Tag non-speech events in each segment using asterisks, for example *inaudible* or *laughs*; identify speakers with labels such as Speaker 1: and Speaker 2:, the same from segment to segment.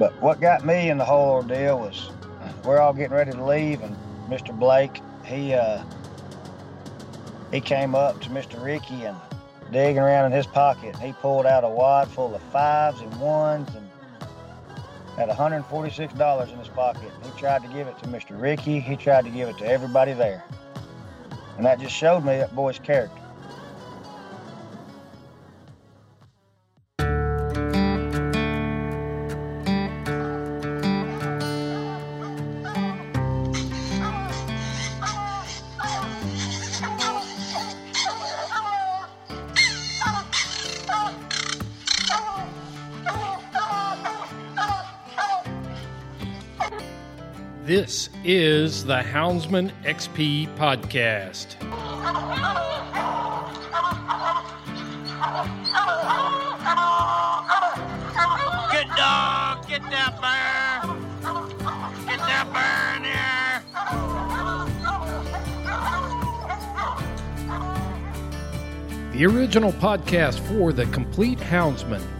Speaker 1: But what got me in the whole ordeal was we're all getting ready to leave, and Mr. Blake, he uh, he came up to Mr. Ricky and digging around in his pocket. He pulled out a wad full of fives and ones and had $146 in his pocket. He tried to give it to Mr. Ricky. He tried to give it to everybody there. And that just showed me that boy's character.
Speaker 2: Is the Houndsman XP podcast.
Speaker 3: Good dog, get that bear. Get that bear in there.
Speaker 2: The original podcast for the complete Houndsman.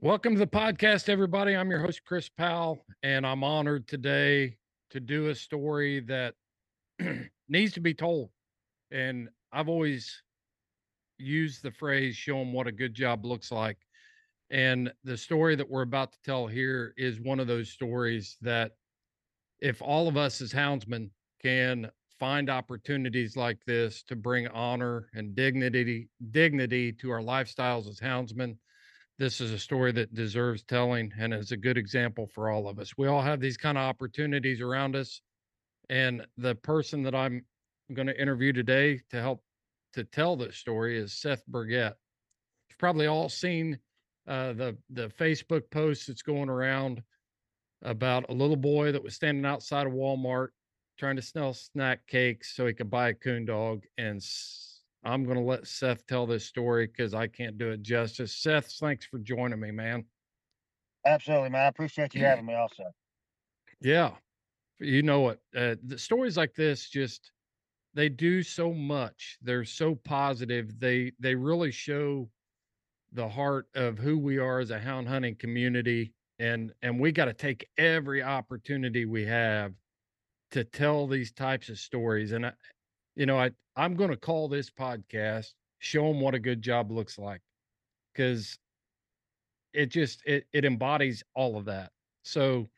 Speaker 2: Welcome to the podcast, everybody. I'm your host, Chris Powell, and I'm honored today to do a story that *clears throat* needs to be told. And I've always used the phrase, show them what a good job looks like. And the story that we're about to tell here is one of those stories that if all of us as houndsmen can find opportunities like this to bring honor and dignity dignity to our lifestyles as houndsmen this is a story that deserves telling and is a good example for all of us. We all have these kind of opportunities around us. And the person that I'm going to interview today to help to tell this story is Seth Burgett. You've probably all seen uh, the the Facebook post that's going around about a little boy that was standing outside of Walmart trying to sell snack cakes so he could buy a coon dog and I'm going to let Seth tell this story because I can't do it justice. Seth, thanks for joining me, man.
Speaker 1: Absolutely, man. I appreciate you having *clears throat* me also.
Speaker 2: Yeah. You know what? Uh, the stories like this just they do so much. They're so positive. They they really show the heart of who we are as a hound hunting community and and we got to take every opportunity we have to tell these types of stories and I, you know, I I'm going to call this podcast "Show them what a good job looks like," because it just it it embodies all of that. So,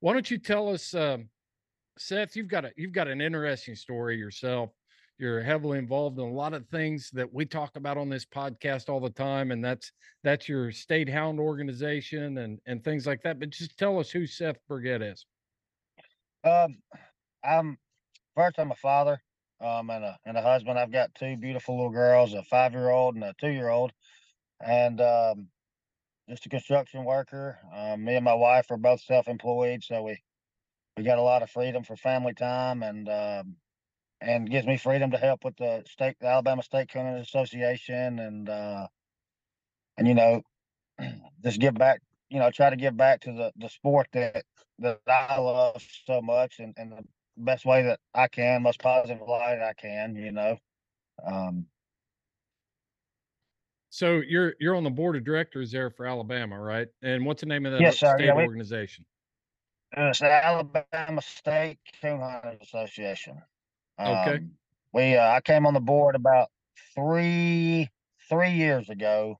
Speaker 2: why don't you tell us, um, Seth? You've got a you've got an interesting story yourself. you're heavily involved in a lot of things that we talk about on this podcast all the time, and that's that's your state hound organization and and things like that. But just tell us who Seth Burgett is.
Speaker 1: Um, I'm first. I'm a father, um, and a and a husband. I've got two beautiful little girls, a five year old and a two year old, and um, just a construction worker. Um, me and my wife are both self employed, so we we got a lot of freedom for family time, and um, and gives me freedom to help with the state, the Alabama State Cooners Association, and uh, and you know, *clears throat* just give back. You know, try to give back to the the sport that that I love so much, and and the best way that I can, most positive light I can. You know, um,
Speaker 2: So you're you're on the board of directors there for Alabama, right? And what's the name of that
Speaker 1: Yes,
Speaker 2: state
Speaker 1: Yeah, we-
Speaker 2: organization?
Speaker 1: it's the Alabama State Coon Hunters Association.
Speaker 2: Okay.
Speaker 1: Um, we uh, I came on the board about three three years ago.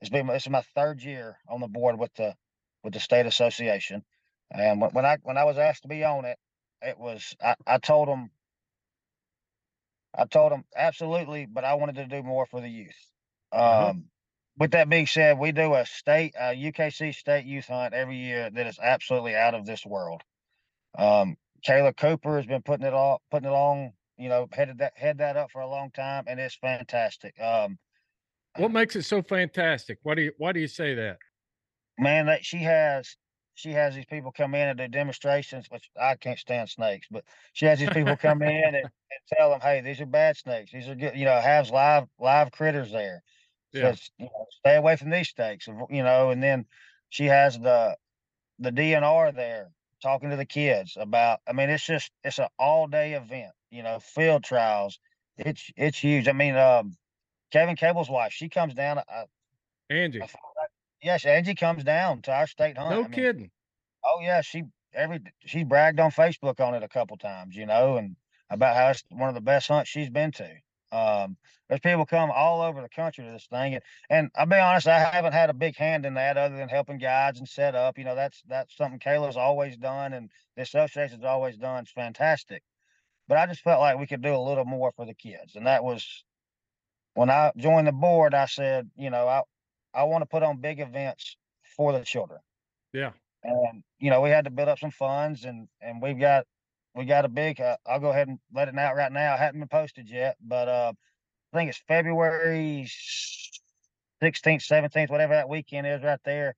Speaker 1: It's been this is my third year on the board with the with the state association, and when, when I when I was asked to be on it, it was I, I told them I told them absolutely, but I wanted to do more for the youth. Um,
Speaker 2: Uh-huh.
Speaker 1: With that being said, we do a state uh, UKC state youth hunt every year that is absolutely out of this world. Um, Kayla Cooper has been putting it all putting it on, you know, headed that head that up for a long time, and it's fantastic. Um,
Speaker 2: What makes it so fantastic? Why do you why do you say that?
Speaker 1: man, that she has she has these people come in and do demonstrations, which I can't stand snakes, but she has these people come *laughs* in and, and tell them, hey, these are bad snakes. These are good, you know, has live live critters there.
Speaker 2: Yeah.
Speaker 1: Says, you know, stay away from these snakes, you know, and then she has the the DNR there talking to the kids about I mean, it's just it's an all day event, you know, field trials. It's it's huge. I mean, um Kevin Cable's wife, she comes down. I,
Speaker 2: Angie.
Speaker 1: I found out- yes, Angie comes down to our state hunt.
Speaker 2: No
Speaker 1: I mean,
Speaker 2: kidding.
Speaker 1: Oh yeah, she every she bragged on Facebook on it a couple times, you know, and about how it's one of the best hunts she's been to. Um, there's people come all over the country to this thing, and, and I'll be honest, I haven't had a big hand in that other than helping guides and set up. You know, that's that's something Kayla's always done, and the association's always done. It's fantastic, but I just felt like we could do a little more for the kids, and that was when I joined the board. I said, you know, I I want to put on big events for the children.
Speaker 2: Yeah.
Speaker 1: and you know we had to build up some funds and and we've got we got a big uh, i'll go ahead and let it out right now. It hasn't been posted yet but uh i think it's february 16th 17th whatever that weekend is right there.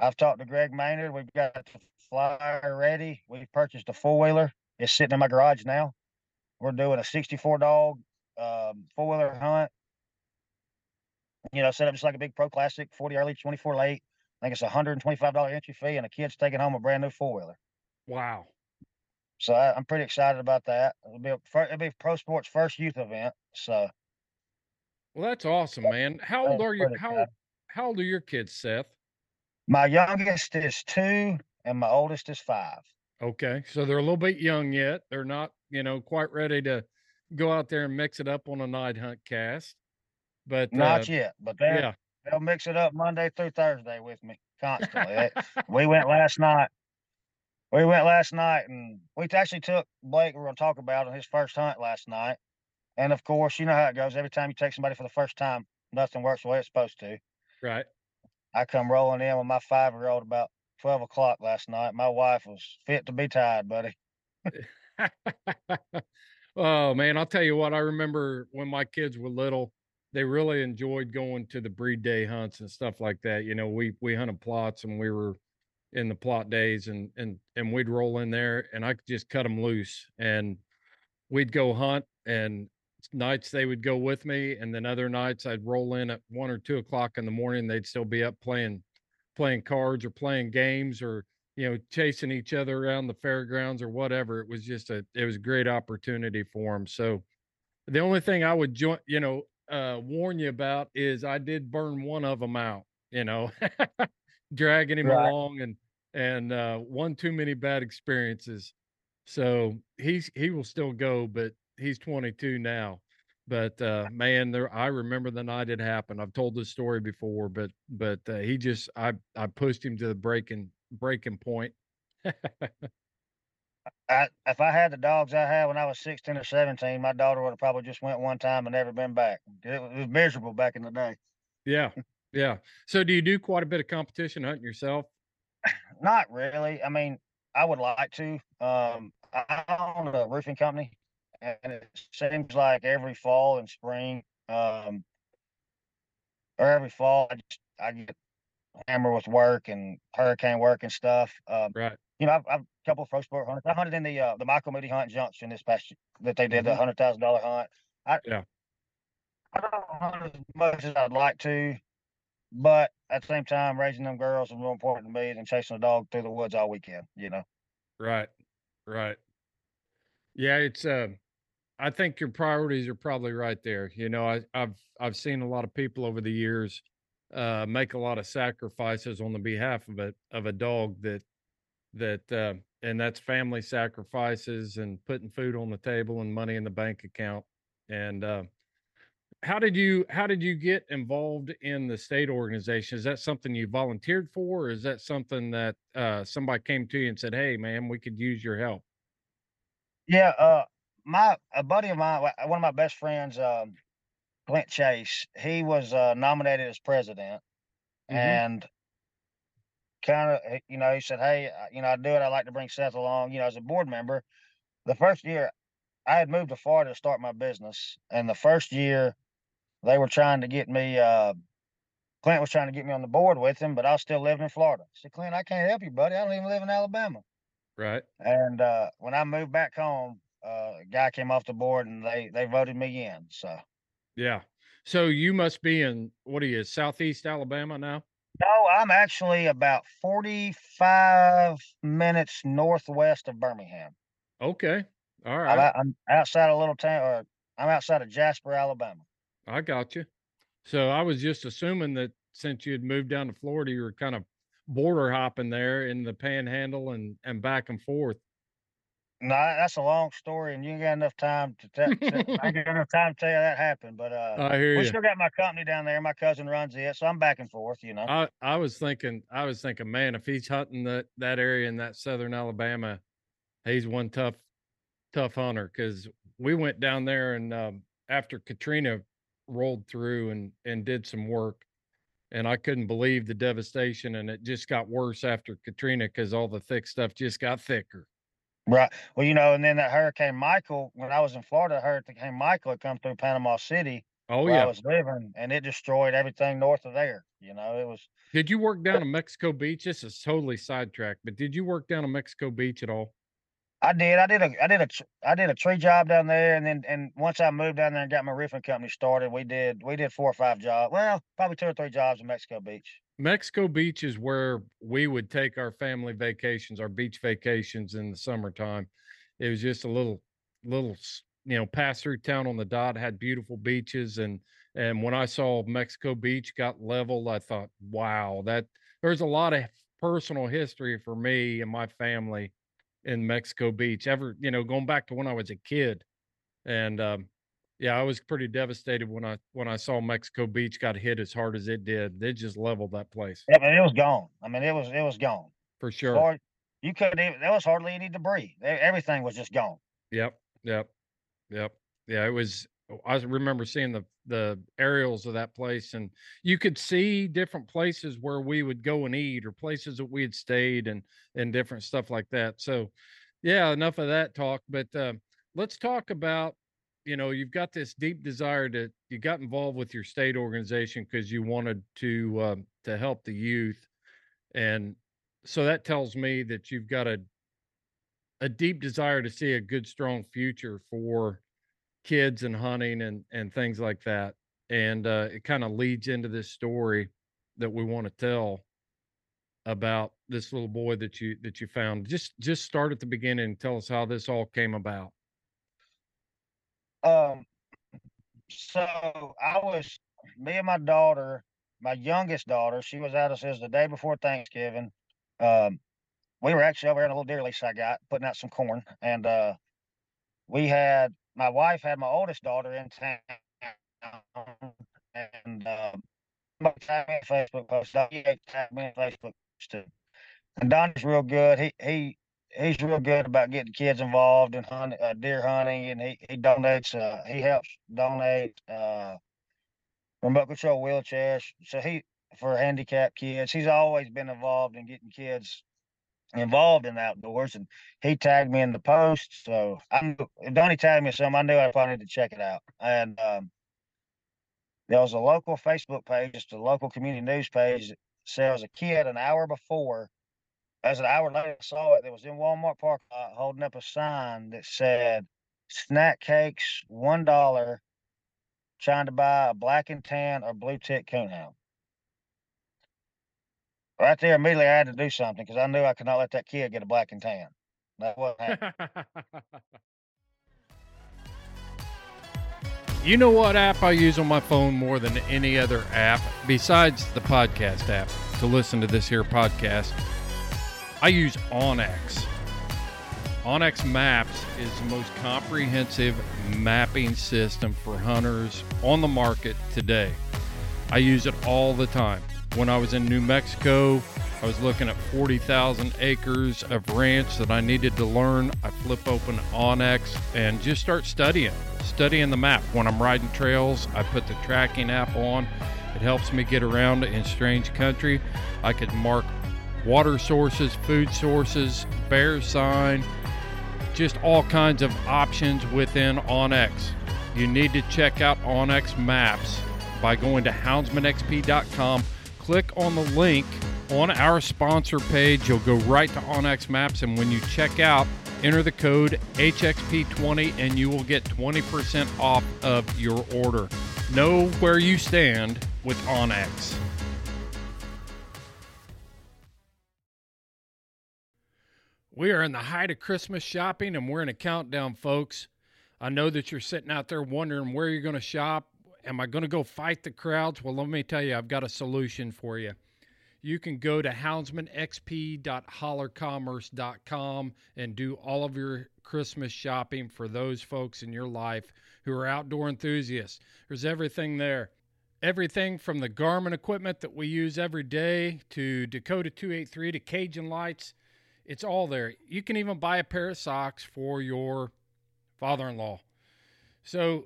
Speaker 1: I've talked to greg maynard. We've got the flyer ready. We've purchased a four-wheeler. It's sitting in my garage now. We're doing a 64 dog um, four-wheeler hunt you know set up just like a big pro classic 40 early 24 late I think it's a hundred and twenty-five dollar entry fee, and a kid's taking home a brand new four wheeler.
Speaker 2: Wow.
Speaker 1: So I, I'm pretty excited about that. It'll be a, it'll be pro sports first youth event. So
Speaker 2: Well, that's awesome, man. How old are you? How how old are your kids, Seth?
Speaker 1: my youngest is two, and my oldest is five.
Speaker 2: Okay. So they're a little bit young yet. They're not, you know, quite ready to go out there and mix it up on a night hunt cast. But
Speaker 1: Not
Speaker 2: uh,
Speaker 1: yet, but they
Speaker 2: yeah.
Speaker 1: they'll mix it up Monday through Thursday with me constantly. *laughs* We went last night. We went last night, and we actually took Blake. We're going to talk about on his first hunt last night. And of course, you know how it goes. Every time you take somebody for the first time, nothing works the way it's supposed to.
Speaker 2: Right.
Speaker 1: I come rolling in with my five year old about twelve o'clock last night. My wife was fit to be tied, buddy. *laughs*
Speaker 2: oh man, I'll tell you what, I remember when my kids were little, they really enjoyed going to the breed day hunts and stuff like that. You know, we we hunted plots and we were in the plot days and and and we'd roll in there and I could just cut them loose and we'd go hunt and nights they would go with me and then other nights I'd roll in at one or two o'clock in the morning they'd still be up playing playing cards or playing games or you know chasing each other around the fairgrounds or whatever it was just a it was a great opportunity for them so the only thing i would join you know uh warn you about is i did burn one of them out you know *laughs* dragging him
Speaker 1: Right.
Speaker 2: along and and uh one too many bad experiences. So he's he will still go but he's 22 now. But uh *laughs* man there i remember the night it happened. I've told this story before but but uh, he just i i pushed him to the breaking breaking point *laughs*
Speaker 1: I, if I had the dogs I had when I was 16 or 17, my daughter would have probably just went one time and never been back. It, was- miserable back in the day.
Speaker 2: Yeah. Yeah. So do you do quite a bit of competition hunting yourself? *sighs*
Speaker 1: Not really. I mean, I would like to. Um, I own a roofing company, and it seems like every fall and spring, um, or every fall, I just I get hammered with work and hurricane work and stuff. Um,
Speaker 2: Right.
Speaker 1: You know, I've, I've a couple of pro sport hunters. I hunted in the uh, the Michael Moody Hunt Junction this past that they did the
Speaker 2: Mhm.
Speaker 1: hundred thousand dollar hunt. I
Speaker 2: Yeah.
Speaker 1: I don't hunt as much as I'd like to, but at the same time, raising them girls is more important to me than chasing a dog through the woods all weekend. You know.
Speaker 2: Right. Right. Yeah, it's uh I think your priorities are probably right there. You know, I, I've I've seen a lot of people over the years uh make a lot of sacrifices on the behalf of a of a dog that that uh and that's family sacrifices and putting food on the table and money in the bank account. And uh how did you how did you get involved in the state organization? Is that something you volunteered for, or is that something that uh, somebody came to you and said, "Hey, man, we could use your help"?
Speaker 1: Yeah, uh, my a buddy of mine, one of my best friends, um, Clint Chase, he was uh, nominated as president,
Speaker 2: Mhm.
Speaker 1: and kind of, you know, he said, "Hey, uh, you know, I do it. I like to bring Seth along, you know, as a board member." The first year, I had moved to Florida to start my business, and the first year, they were trying to get me. Uh, Clint was trying to get me on the board with him, but I was still living in Florida. I said, "Clint, I can't help you, buddy. I don't even live in Alabama."
Speaker 2: Right.
Speaker 1: And uh, when I moved back home, uh, a guy came off the board and they they voted me in. So
Speaker 2: Yeah. So you must be in what are you, Southeast Alabama now?
Speaker 1: No, I'm actually about 45 minutes northwest of Birmingham.
Speaker 2: Okay. All right.
Speaker 1: I'm, I'm outside a little town, or I'm outside of Jasper, Alabama.
Speaker 2: I got you. So I was just assuming that since you had moved down to Florida, you were kind of border hopping there in the panhandle and and back and forth.
Speaker 1: No, that's a long story, and you ain't got enough time to tell. I got enough time to tell you that happened. But uh,
Speaker 2: I hear
Speaker 1: we
Speaker 2: you.
Speaker 1: still got my company down there. My cousin runs it, so I'm back and forth. You know.
Speaker 2: I I was thinking I was thinking, man, if he's hunting that that area in that southern Alabama, he's one tough tough hunter because we went down there and um, after Katrina rolled through and and did some work, and I couldn't believe the devastation, and it just got worse after Katrina because all the thick stuff just got thicker.
Speaker 1: Right. Well, you know, and then that Hurricane Michael, when I was in Florida, Hurricane Michael had come through Panama City
Speaker 2: Oh
Speaker 1: where I was living, and it destroyed everything north of there. You know, it was
Speaker 2: Did you work down in Mexico Beach? This is totally sidetracked, but did you work down in Mexico Beach at all?
Speaker 1: I did. I did a I did a I did a tree job down there, and then and once I moved down there and got my roofing company started, we did we did four or five jobs. Well, probably two or three jobs in Mexico Beach.
Speaker 2: Mexico Beach is where we would take our family vacations, our beach vacations in the summertime. It was just a little, little, you know, pass through town on the dot. Had beautiful beaches, and and when I saw Mexico Beach got leveled, I thought, wow, that there's a lot of personal history for me and my family in Mexico Beach. Ever, you know, going back to when I was a kid, and um, yeah, I was pretty devastated when I when I saw Mexico Beach got hit as hard as it did. They just leveled that place
Speaker 1: Yeah, but it was gone. I mean, it was it was gone.
Speaker 2: for sure.
Speaker 1: Or you couldn't even. There was hardly any debris. Everything was just gone.
Speaker 2: Yep, yep, yep. Yeah, it was. oh, I remember seeing the the aerials of that place, and you could see different places where we would go and eat, or places that we had stayed, and and different stuff like that. So, yeah, enough of that talk. But uh, let's talk about. You know, you've got this deep desire to. You got involved with your state organization because you wanted to um, to help the youth, and so that tells me that you've got a a deep desire to see a good strong future for kids and hunting and and things like that and uh, it kind of leads into this story that we want to tell about this little boy that you that you found just just start at the beginning and tell us how this all came about
Speaker 1: Um, so I was me and my daughter, my youngest daughter. She was out. It says the day before Thanksgiving. Um, we were actually over in a little deer lease I got, putting out some corn, and uh, we had my wife had my oldest daughter in town, and tagged me Facebook post. Donnie me in Facebook post too. And Donnie's real good. He he he's real good about getting kids involved in hunt, uh, deer hunting, and he he donates. Uh, he helps donate uh, remote control wheelchairs. So he for handicapped kids. He's always been involved in getting kids involved in the outdoors, and he tagged me in the post. So I knew, Donnie tagged me some, I knew I probably need to check it out. And um, there was a local Facebook page, just a local community news page that says a kid an hour before. As an hour later, I saw it. That was in Walmart park lot holding up a sign that said "Snack cakes, one dollar." Trying to buy a black and tan or blue tick coonhound. Right there, immediately I had to do something because I knew I could not let that kid get a black and tan. That happening. *laughs*
Speaker 2: you know what app I use on my phone more than any other app besides the podcast app to listen to this here podcast? I use onX. onX Maps is the most comprehensive mapping system for hunters on the market today. I use it all the time. When I was in New Mexico, I was looking at 40,000 acres of ranch that I needed to learn. I flip open onX and just start studying, studying the map. When I'm riding trails, I put the tracking app on. It helps me get around in strange country. I could mark water sources, food sources, bear sign, just all kinds of options within onX. You need to check out onX Maps by going to houndsmanxp.com. Click on the link on our sponsor page. You'll go right to onX Maps, and when you check out, enter the code HXP20 and you will get 20% off of your order. Know where you stand with onX. We are in the height of Christmas shopping and we're in a countdown, folks. I know that you're sitting out there wondering where you're going to shop. Am I going to go fight the crowds? Well, let me tell you, I've got a solution for you. You can go to houndsmanxp.hollercommerce.com and do all of your Christmas shopping for those folks in your life who are outdoor enthusiasts. There's everything there. Everything from the Garmin equipment that we use every day to Dakota 283 to Cajun lights it's all there. You can even buy a pair of socks for your father in law. So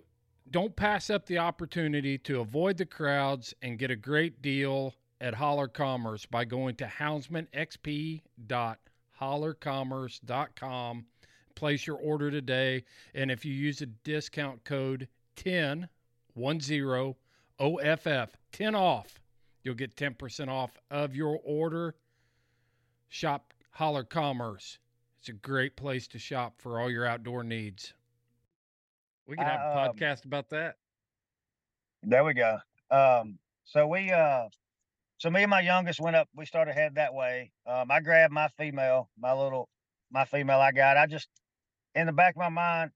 Speaker 2: don't pass up the opportunity to avoid the crowds and get a great deal at Holler Commerce by going to houndsmanxp.hollercommerce.com. Place your order today. And if you use a discount code 10, 10 OFF, 10 off, you'll get 10% off of your order. Shop Holler Commerce. It's a great place to shop for all your outdoor needs. We could have a
Speaker 1: Um,
Speaker 2: podcast about that.
Speaker 1: There we go. Um, so we, uh, so me and my youngest went up. We started headed that way. Um, I grabbed my female, my little, my female I got. I just, in the back of my mind,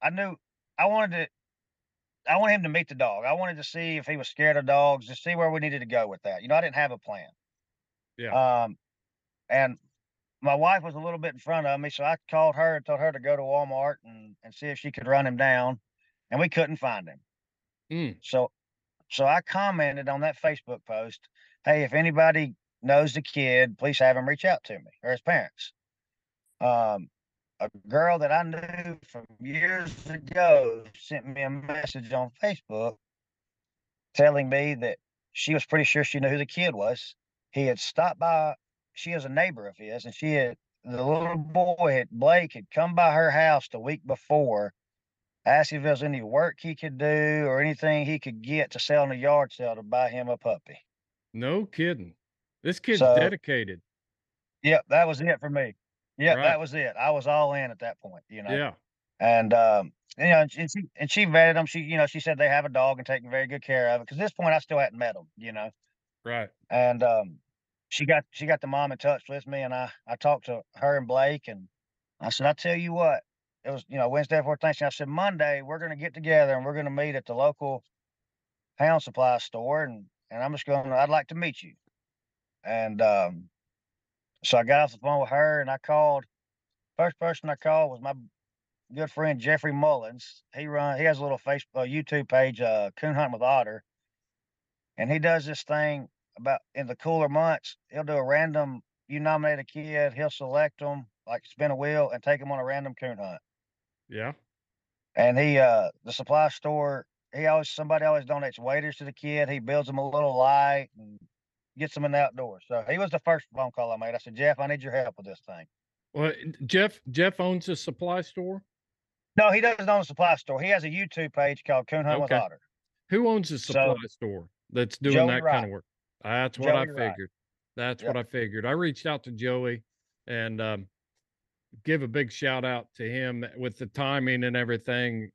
Speaker 1: I knew I wanted to, I wanted him to meet the dog. I wanted to see if he was scared of dogs, to see where we needed to go with that. You know, I didn't have a plan.
Speaker 2: Yeah.
Speaker 1: Um, and my wife was a little bit in front of me, so I called her and told her to go to Walmart and, and see if she could run him down, and we couldn't find him.
Speaker 2: Mm.
Speaker 1: So, so I commented on that Facebook post, "Hey, if anybody knows the kid, please have him reach out to me or his parents." Um, a girl that I knew from years ago sent me a message on Facebook telling me that she was pretty sure she knew who the kid was. He had stopped by. She is a neighbor of his, and she had the little boy had Blake had come by her house the week before, asked if there was any work he could do or anything he could get to sell in a yard sale to buy him a puppy.
Speaker 2: No kidding. This kid's
Speaker 1: So-
Speaker 2: dedicated.
Speaker 1: Yep, that was it for me. Yep,
Speaker 2: Right.
Speaker 1: that was it. I was all in at that point, you know.
Speaker 2: Yeah.
Speaker 1: And um, you know, and she and she vetted them. She, you know, she said they have a dog and taking very good care of it. Because at this point, I still hadn't met them, you know.
Speaker 2: Right.
Speaker 1: And um, she got she got the mom in touch with me, and I I talked to her and Blake, and I said, I tell you what, it was you know Wednesday before Thanksgiving. I said Monday we're gonna get together and we're gonna meet at the local hound supply store, and and I'm just gonna I'd like to meet you. And um, so I got off the phone with her, and I called. First person I called was my good friend Jeffrey Mullins. He run he has a little Facebook YouTube page, uh, Coon Hunt with Otter, and he does this thing about in the cooler months. He'll do a random you nominate a kid, he'll select them, like spin a wheel, and take them on a random coon hunt.
Speaker 2: Yeah.
Speaker 1: And he, uh, the supply store, he always somebody always donates waders to the kid. He builds them a little light and gets them in the outdoors. So he was the first phone call I made. I said, Jeff, I need your help with this thing.
Speaker 2: Well, Jeff Jeff owns a supply store.
Speaker 1: No, he doesn't own a supply store. He has a YouTube page called Coon Hunt with Otter.
Speaker 2: Who owns a
Speaker 1: So,
Speaker 2: supply store that's doing
Speaker 1: Joey
Speaker 2: that kind of work? That's what I
Speaker 1: Joey Wright.
Speaker 2: figured. That's
Speaker 1: Yep.
Speaker 2: what I figured. I reached out to Joey and um, give a big shout out to him with the timing and everything.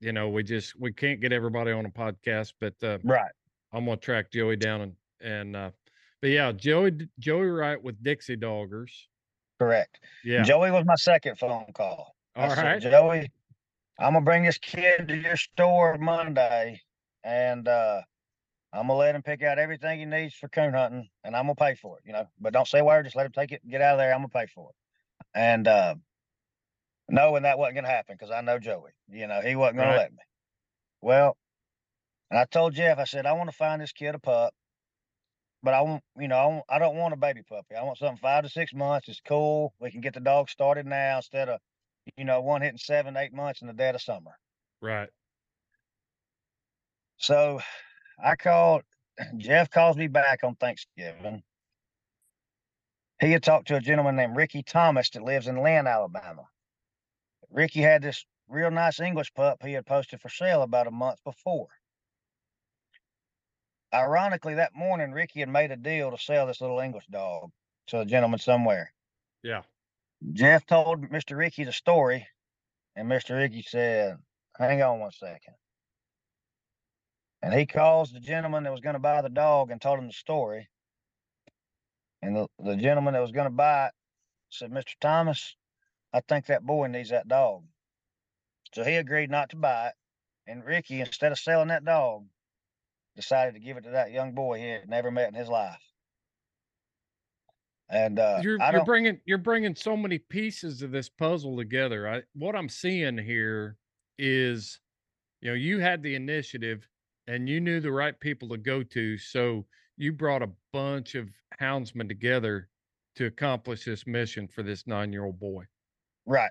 Speaker 2: You know, we just we can't get everybody on a podcast, but uh,
Speaker 1: Right.
Speaker 2: I'm gonna track Joey down and and uh, but yeah, Joey Joey Wright with Dixie Doggers.
Speaker 1: Correct.
Speaker 2: Yeah.
Speaker 1: Joey was my second phone call. I
Speaker 2: All
Speaker 1: said. Joey, I'm gonna bring this kid to your store Monday, and uh, I'm gonna let him pick out everything he needs for coon hunting, and I'm gonna pay for it. You know, but don't say a word. Just let him take it, and get out of there. I'm gonna pay for it. And uh, knowing that wasn't gonna happen because I know Joey. You know, he wasn't gonna
Speaker 2: Right.
Speaker 1: let me. Well, and I told Jeff, I said I want to find this kid a pup, but I want, you know, I, want, I don't want a baby puppy. I want something five to six months. It's cool. We can get the dog started now instead of, you know, one hitting seven, eight months in the dead of summer.
Speaker 2: Right.
Speaker 1: So I called, *clears throat* Jeff calls me back on Thanksgiving. He had talked to a gentleman named Ricky Thomas that lives in Lynn, Alabama. Ricky had this real nice English pup he had posted for sale about a month before. Ironically, that morning, Ricky had made a deal to sell this little English dog to a gentleman somewhere.
Speaker 2: Yeah.
Speaker 1: Jeff told Mr. Ricky the story, and Mr. Ricky said, Hang on one second. And he calls the gentleman that was going to buy the dog and told him the story. And the, the gentleman that was going to buy it said, Mr. Thomas, I think that boy needs that dog. So he agreed not to buy it. And Ricky, instead of selling that dog, decided to give it to that young boy he had never met in his life. And uh,
Speaker 2: you're you're bringing you're bringing so many pieces of this puzzle together. I what I'm seeing here is, you know, you had the initiative and you knew the right people to go to, so you brought a bunch of houndsmen together to accomplish this mission for this nine year old boy.
Speaker 1: Right.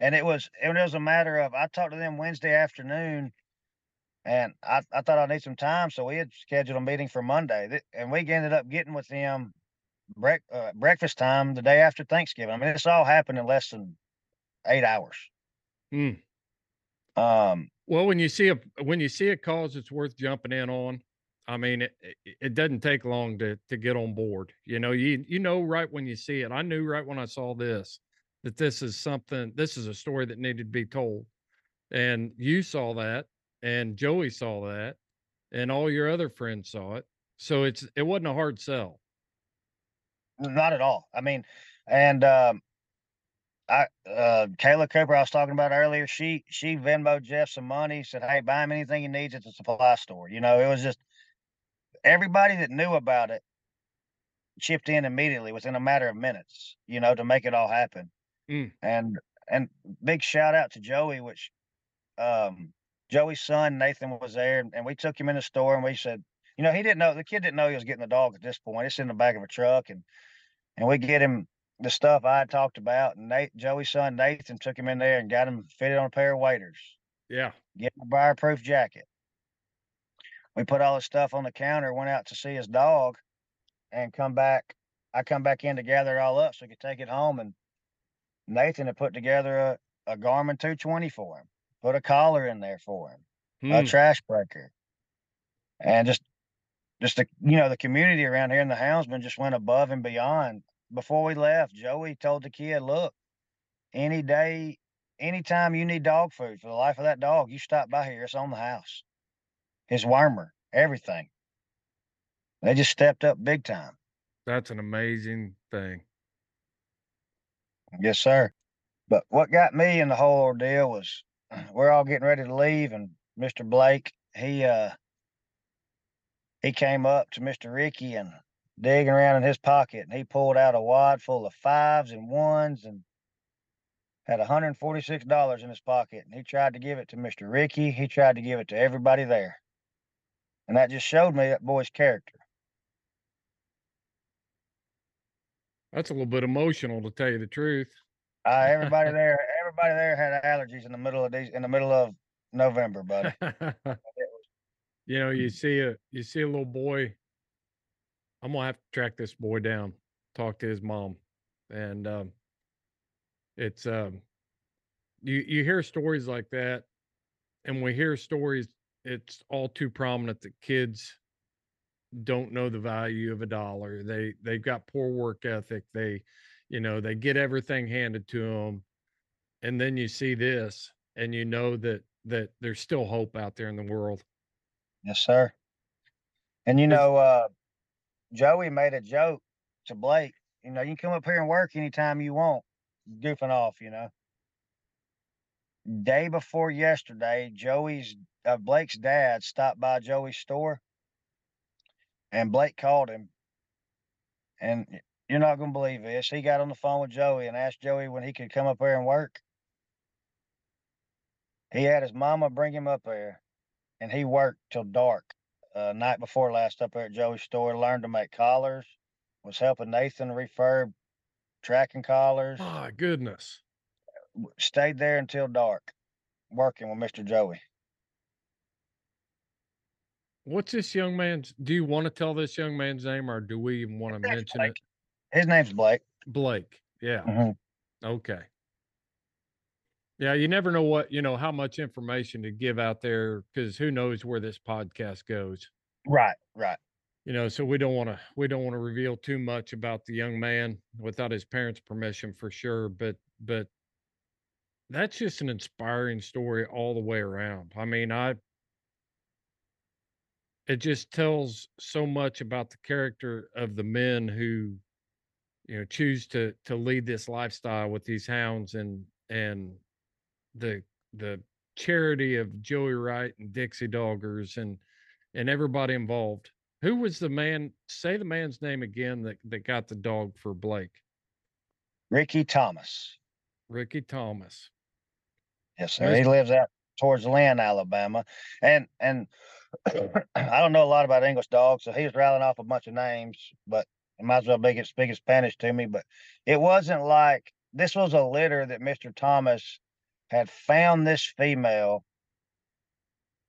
Speaker 1: And it was it was a matter of I talked to them Wednesday afternoon and I, I thought I'd need some time, so we had scheduled a meeting for Monday. And we ended up getting with them break, uh, breakfast time the day after Thanksgiving. I mean, this all happened in less than eight hours.
Speaker 2: Hmm.
Speaker 1: Um,
Speaker 2: Well, when you see a when you see a cause it's worth jumping in on, I mean, it, it, doesn't take long to to get on board. You know, you you know right when you see it. I knew right when I saw this that this is something. This is a story that needed to be told, and you saw that, and Joey saw that, and all your other friends saw it. So it's it wasn't a hard sell.
Speaker 1: Not at all. I mean, and um, I uh, Kayla Cooper I was talking about earlier. She she Venmo Jeff some money. Said, "Hey, buy him anything he needs at the supply store." You know, it was just everybody that knew about it chipped in immediately within a matter of minutes. You know, to make it all happen.
Speaker 2: Mm.
Speaker 1: And and big shout out to Joey, which um, Joey's son Nathan was there, and we took him in the store and we said, you know, he didn't know the kid didn't know he was getting the dog at this point. It's in the back of a truck, and and we get him the stuff I had talked about. And Nate, Joey's son Nathan took him in there and got him fitted on a pair of waders,
Speaker 2: Yeah.
Speaker 1: get a fireproof jacket. We put all his stuff on the counter, went out to see his dog, and come back. I come back in to gather it all up so we could take it home. And Nathan had put together a, a Garmin 220 for him, put a collar in there for him a
Speaker 2: Hmm.
Speaker 1: trash breaker, and just just the you know the community around here and the houndsman just went above and beyond. Before we left, Joey told the kid, "Look, any day, anytime you need dog food for the life of that dog, you stop by here. It's on the house. His wormer, everything. They just stepped up big time.
Speaker 2: That's an amazing thing.
Speaker 1: Yes, sir. But what got me in the whole ordeal was *clears throat* we're all getting ready to leave, and Mr. Blake, he uh he came up to Mr. Ricky and digging around in his pocket, and he pulled out a wad full of fives and ones and had $146 in his pocket. And he tried to give it to Mr. Ricky. He tried to give it to everybody there. And that just showed me that boy's character.
Speaker 2: That's a little bit emotional to tell you the truth.
Speaker 1: Uh, everybody *laughs* there, everybody there had allergies in the middle of these, in the middle of November, buddy. *laughs*
Speaker 2: you know, you see a you see a little boy. I'm gonna have to track this boy down, talk to his mom, and um, it's um, you you hear stories like that, and we hear stories. It's all too prominent that kids don't know the value of a dollar. They they've got poor work ethic. They, you know, they get everything handed to them, and then you see this, and you know that that there's still hope out there in the world.
Speaker 1: Yes, sir. And you know, uh, Joey made a joke to Blake. You know, you can come up here and work anytime you want, goofing off. You know. Day before yesterday, Joey's uh, Blake's dad stopped by Joey's store, and Blake called him. And you're not gonna believe this. He got on the phone with Joey and asked Joey when he could come up here and work. He had his mama bring him up there, and he worked till dark. Uh, night before last up there at Joey's store, learned to make collars, was helping Nathan refurb tracking collars.
Speaker 2: My goodness.
Speaker 1: Stayed there until dark, working with Mr. Joey.
Speaker 2: What's this young man's? Do you want to tell this young man's name, or do we even want to mention it?
Speaker 1: His name's Blake.
Speaker 2: Blake. Yeah.
Speaker 1: Mhm.
Speaker 2: Okay. Yeah, you never know what you know how much information to give out there because who knows where this podcast goes.
Speaker 1: Right, right.
Speaker 2: You know, so we don't want to we don't want to reveal too much about the young man without his parents' permission for sure. But but that's just an inspiring story all the way around. I mean, I it just tells so much about the character of the men who you know choose to to lead this lifestyle with these hounds and and the the charity of Joey Wright and Dixie Doggers and and everybody involved. Who was the man? Say the man's name again that that got the dog for Blake.
Speaker 1: Ricky Thomas.
Speaker 2: Ricky Thomas.
Speaker 1: Yes, sir. He lives out towards Lynn, Alabama. And and *clears throat* I don't know a lot about English dogs, so he was rattling off a bunch of names, but it might as well be speaking Spanish to me. But it wasn't like this was a litter that Mr. Thomas had found this female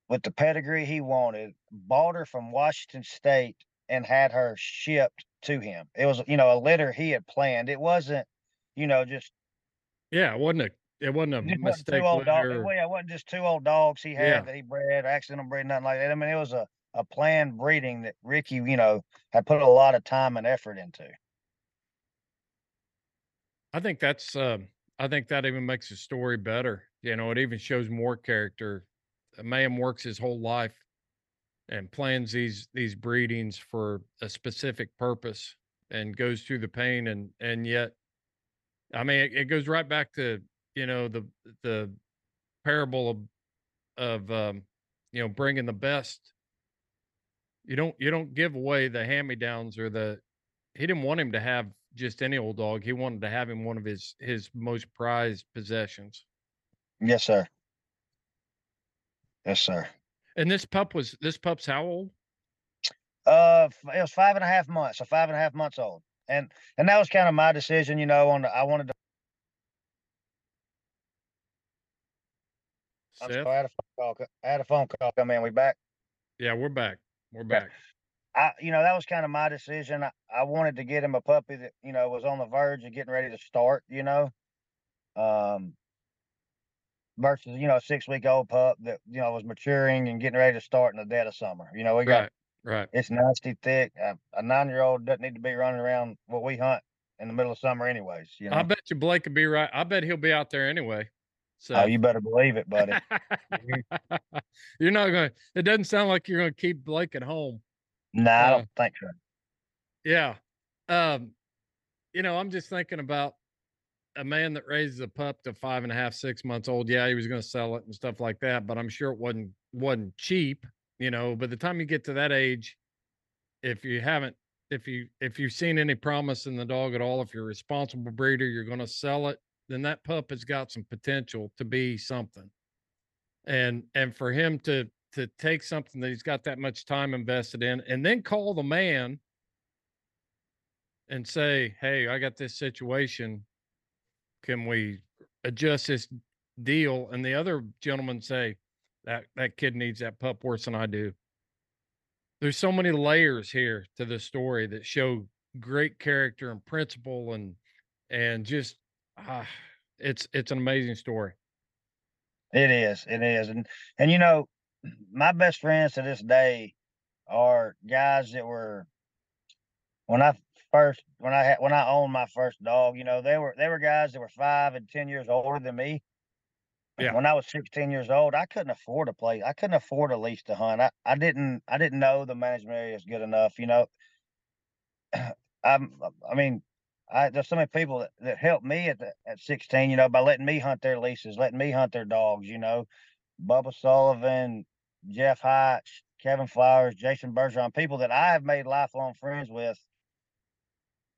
Speaker 1: with the pedigree he wanted, bought her from Washington State, and had her shipped to him. It was, you know, a litter he had planned. It wasn't, you know, just
Speaker 2: Yeah, it wasn't a it wasn't a
Speaker 1: it wasn't
Speaker 2: mistake.
Speaker 1: two old dogs.
Speaker 2: litter.
Speaker 1: Well, yeah, it wasn't just two old dogs he had
Speaker 2: Yeah.
Speaker 1: that he bred, accidental breed, nothing like that. I mean, it was a, a planned breeding that Ricky, you know, had put a lot of time and effort into.
Speaker 2: I think that's um I think that even makes the story better. You know, it even shows more character. A man works his whole life and plans these these breedings for a specific purpose and goes through the pain and and yet I mean it, it goes right back to, you know, the the parable of of um you know bringing the best you don't you don't give away the hand-me-downs or the he didn't want him to have just any old dog. He wanted to have him one of his his most prized possessions.
Speaker 1: Yes, sir. Yes, sir.
Speaker 2: And this pup was this pup's how old?
Speaker 1: Uh, it was five and a half months, so five and a half months old, and and that was kind of my decision, you know. On the, I wanted to. Sorry, I had a phone call. I had a phone call come in. We back.
Speaker 2: Yeah, we're back. We're back.
Speaker 1: I, you know, that was kind of my decision. I, I wanted to get him a puppy that, you know, was on the verge of getting ready to start, you know, um, versus, you know, a six week old pup that, you know, was maturing and getting ready to start in the dead of summer. You know, we got,
Speaker 2: Right. Right.
Speaker 1: it's nasty thick. A, a nine year old doesn't need to be running around what we hunt in the middle of summer, anyways. You know,
Speaker 2: I bet you Blake could be right. I bet he'll be out there anyway. So
Speaker 1: oh, you better believe it, buddy. *laughs*
Speaker 2: you're not gonna it doesn't sound like you're gonna keep Blake at home.
Speaker 1: Nah, I don't think so.
Speaker 2: Yeah. Um, you know, I'm just thinking about a man that raises a pup to five and a half, six months old. Yeah, he was going to sell it and stuff like that, but I'm sure it wasn't wasn't cheap. You know, by the time you get to that age, if you haven't, if you if you've seen any promise in the dog at all, if you're a responsible breeder, you're going to sell it. Then that pup has got some potential to be something. And and for him to to take something that he's got that much time invested in, and then call the man and say, "Hey, I got this situation. Can we adjust this deal?" And the other gentleman say, "That that kid needs that pup worse than I do." There's so many layers here to the story that show great character and principle and and just ah, it's it's an amazing story.
Speaker 1: It is. It is. And and you know, my best friends to this day are guys that were when I first when I had when I owned my first dog, you know, they were they were guys that were five and ten years older than me.
Speaker 2: Yeah.
Speaker 1: When I was 16 years old, I couldn't afford to play. I couldn't afford a lease to hunt. I, I didn't I didn't know the management area is good enough. You know, *clears throat* I'm I mean, I there's so many people that, that helped me at the, at 16, you know, by letting me hunt their leases, letting me hunt their dogs, you know. Bubba Sullivan, Jeff Hatch, Kevin Flowers, Jason Bergeron, people that I have made lifelong friends with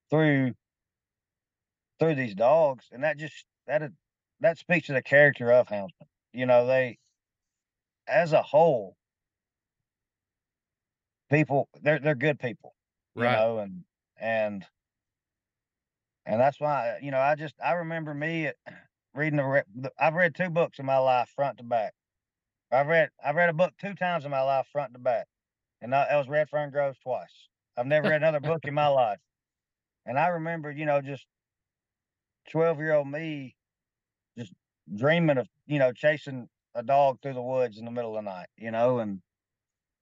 Speaker 1: through through these dogs. And that just that that speaks to the character of houndsmen. You know, they as a whole, people they're they're good people you
Speaker 2: Right.
Speaker 1: know, and and and that's why you know I just I remember me uh, reading the I've read two books in my life front to back. I've read I've read a book two times in my life front to back, and that, was Red Fern Grows twice. I've never read another book in my *laughs* life, and I remember you know just twelve year old me just dreaming of you know chasing a dog through the woods in the middle of the night, you know, and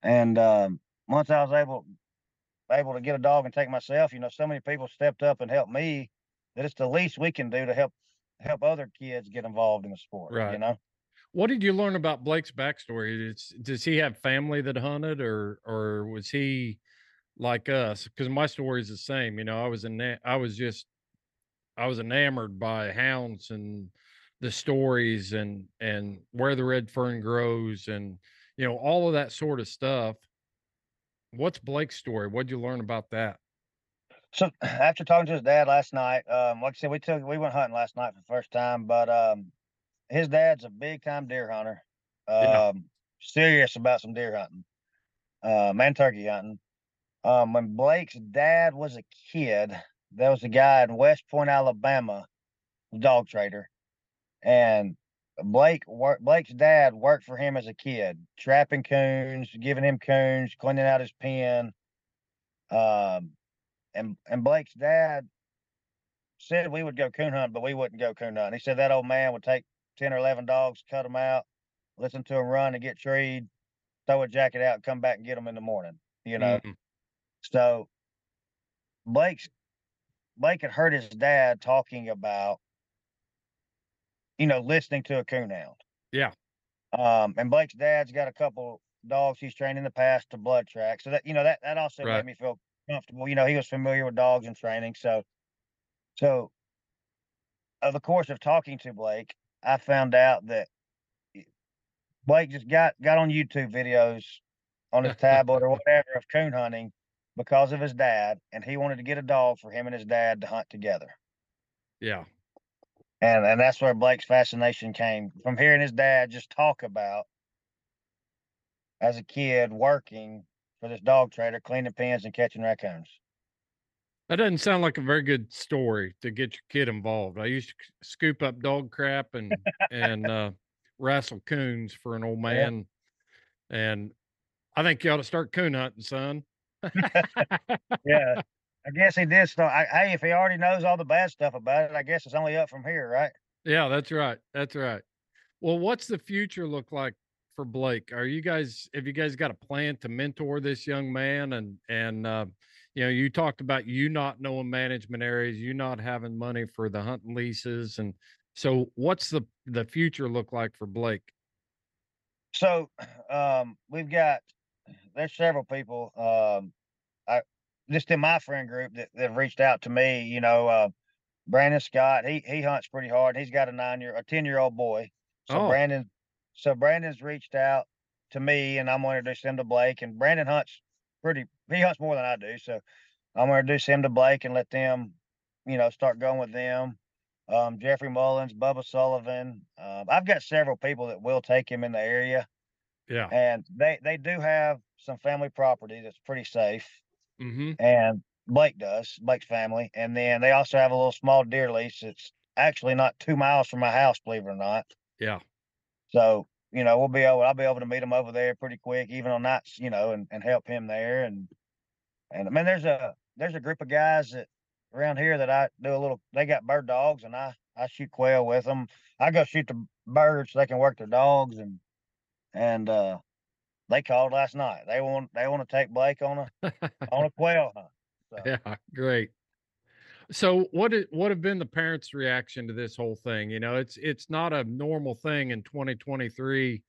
Speaker 1: and um, once I was able able to get a dog and take myself, you know, so many people stepped up and helped me that it's the least we can do to help help other kids get involved in the sport.
Speaker 2: Right.
Speaker 1: You know,
Speaker 2: What did you learn about Blake's backstory? Does he have family that hunted, or or was he like us? Because my story is the same. You know, I was ena- I was just I was enamored by hounds and the stories and and where the red fern grows and you know all of that sort of stuff. What's Blake's story? What'd you learn about that?
Speaker 1: so *clears throat* after talking to his dad last night, um, like I said, we took we went hunting last night for the first time, but um, his dad's a big time deer hunter,
Speaker 2: Yeah.
Speaker 1: um, serious about some deer hunting, um, and turkey hunting. Um, when Blake's dad was a kid, there was a guy in West Point, Alabama, a dog trader, and Blake work Blake's dad worked for him as a kid, trapping coons, giving him coons, cleaning out his pen. Um, and and Blake's dad said we would go coon hunt, but we wouldn't go coon hunt. He said that old man would take ten or eleven dogs, cut them out, listen to them run and get treed, throw a jacket out, come back and get them in the morning. You know,
Speaker 2: Mhm.
Speaker 1: so Blake's Blake had heard his dad talking about, you know, listening to a coon hound.
Speaker 2: Yeah.
Speaker 1: Um, and Blake's dad's got a couple dogs he's trained in the past to blood track. So that you know that that also
Speaker 2: Right.
Speaker 1: made me feel comfortable. You know, he was familiar with dogs and training. So so of the course of talking to Blake, I found out that Blake just got got on YouTube videos on his *laughs* tablet or whatever of coon hunting because of his dad, and he wanted to get a dog for him and his dad to hunt together.
Speaker 2: Yeah.
Speaker 1: And and that's where Blake's fascination came from hearing his dad just talk about as a kid working for this dog trader, cleaning pens and catching raccoons.
Speaker 2: That doesn't sound like a very good story to get your kid involved. I used to scoop up dog crap and and uh, wrestle coons for an old man, and I think you ought to start coon hunting, son. *laughs*
Speaker 1: Yeah. I guess he did start. I, hey, if he already knows all the bad stuff about it, I guess it's only up from here, right?
Speaker 2: Yeah, that's right. That's right. Well, what's the future look like for Blake? Are you guys have you guys got a plan to mentor this young man and and uh, you know, you talked about you not knowing management areas, you not having money for the hunting leases and so what's the the future look like for Blake?
Speaker 1: So, *clears throat* um, we've got there's several people, um, I just in my friend group that that have reached out to me. You know, uh, Brandon Scott, he he hunts pretty hard. He's got a nine year, a ten year old boy. So
Speaker 2: Oh.
Speaker 1: Brandon, so Brandon's reached out to me, and I'm going to introduce him to Blake. And Brandon hunts pretty. He hunts more than I do, so I'm going to introduce him to Blake and let them, you know, start going with them. Um, Jeffrey Mullins, Bubba Sullivan. Um, I've got several people that will take him in the area
Speaker 2: Yeah.
Speaker 1: and they they do have some family property that's pretty safe
Speaker 2: Mm-hmm.
Speaker 1: and Blake does, Blake's family, and then they also have a little small deer lease. It's actually not two miles from my house, believe it or not.
Speaker 2: Yeah.
Speaker 1: So you know we'll be able, I'll be able to meet him over there pretty quick, even on nights, you know, and, and help him there. And and I mean, there's a there's a group of guys that around here that I do a little. They got bird dogs, and I I shoot quail with them. I go shoot the birds so they can work their dogs, and and uh they called last night. They want they want to take Blake on a *laughs* on a quail hunt. So.
Speaker 2: Yeah, great. So what what have been the parents' reaction to this whole thing? You know, it's it's not a normal thing in 2023.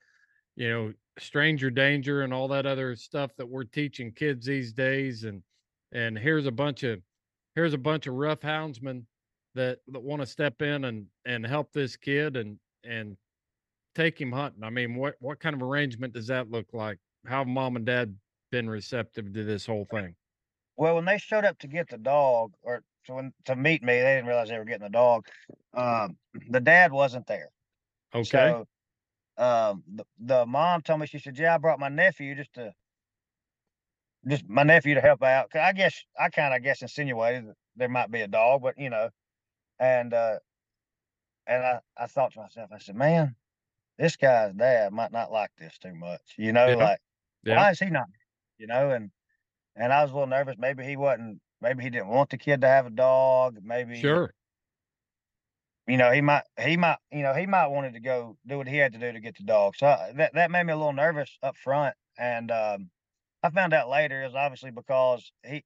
Speaker 2: You know, stranger danger and all that other stuff that we're teaching kids these days. And and here's a bunch of here's a bunch of rough houndsmen that that want to step in and and help this kid and and take him hunting. I mean, what what kind of arrangement does that look like? How have mom and dad been receptive to this whole thing?
Speaker 1: Well, when they showed up to get the dog or to when, to meet me, they didn't realize they were getting the dog. Um, the dad wasn't there.
Speaker 2: Okay.
Speaker 1: So, um, the, the mom told me she said, "Yeah, I brought my nephew just to, just my nephew to help out." Cause I guess I kind of guess insinuated that there might be a dog, but you know, and uh, and I I thought to myself, I said, "Man, this guy's dad might not like this too much." You know,
Speaker 2: Yeah.
Speaker 1: like
Speaker 2: yeah.
Speaker 1: why is he not? You know, and and I was a little nervous. Maybe he wasn't. Maybe he didn't want the kid to have a dog. Maybe
Speaker 2: Sure.
Speaker 1: you know, he might, he might, you know, he might wanted to go do what he had to do to get the dog. So I, that that made me a little nervous up front, and um, I found out later is obviously because he,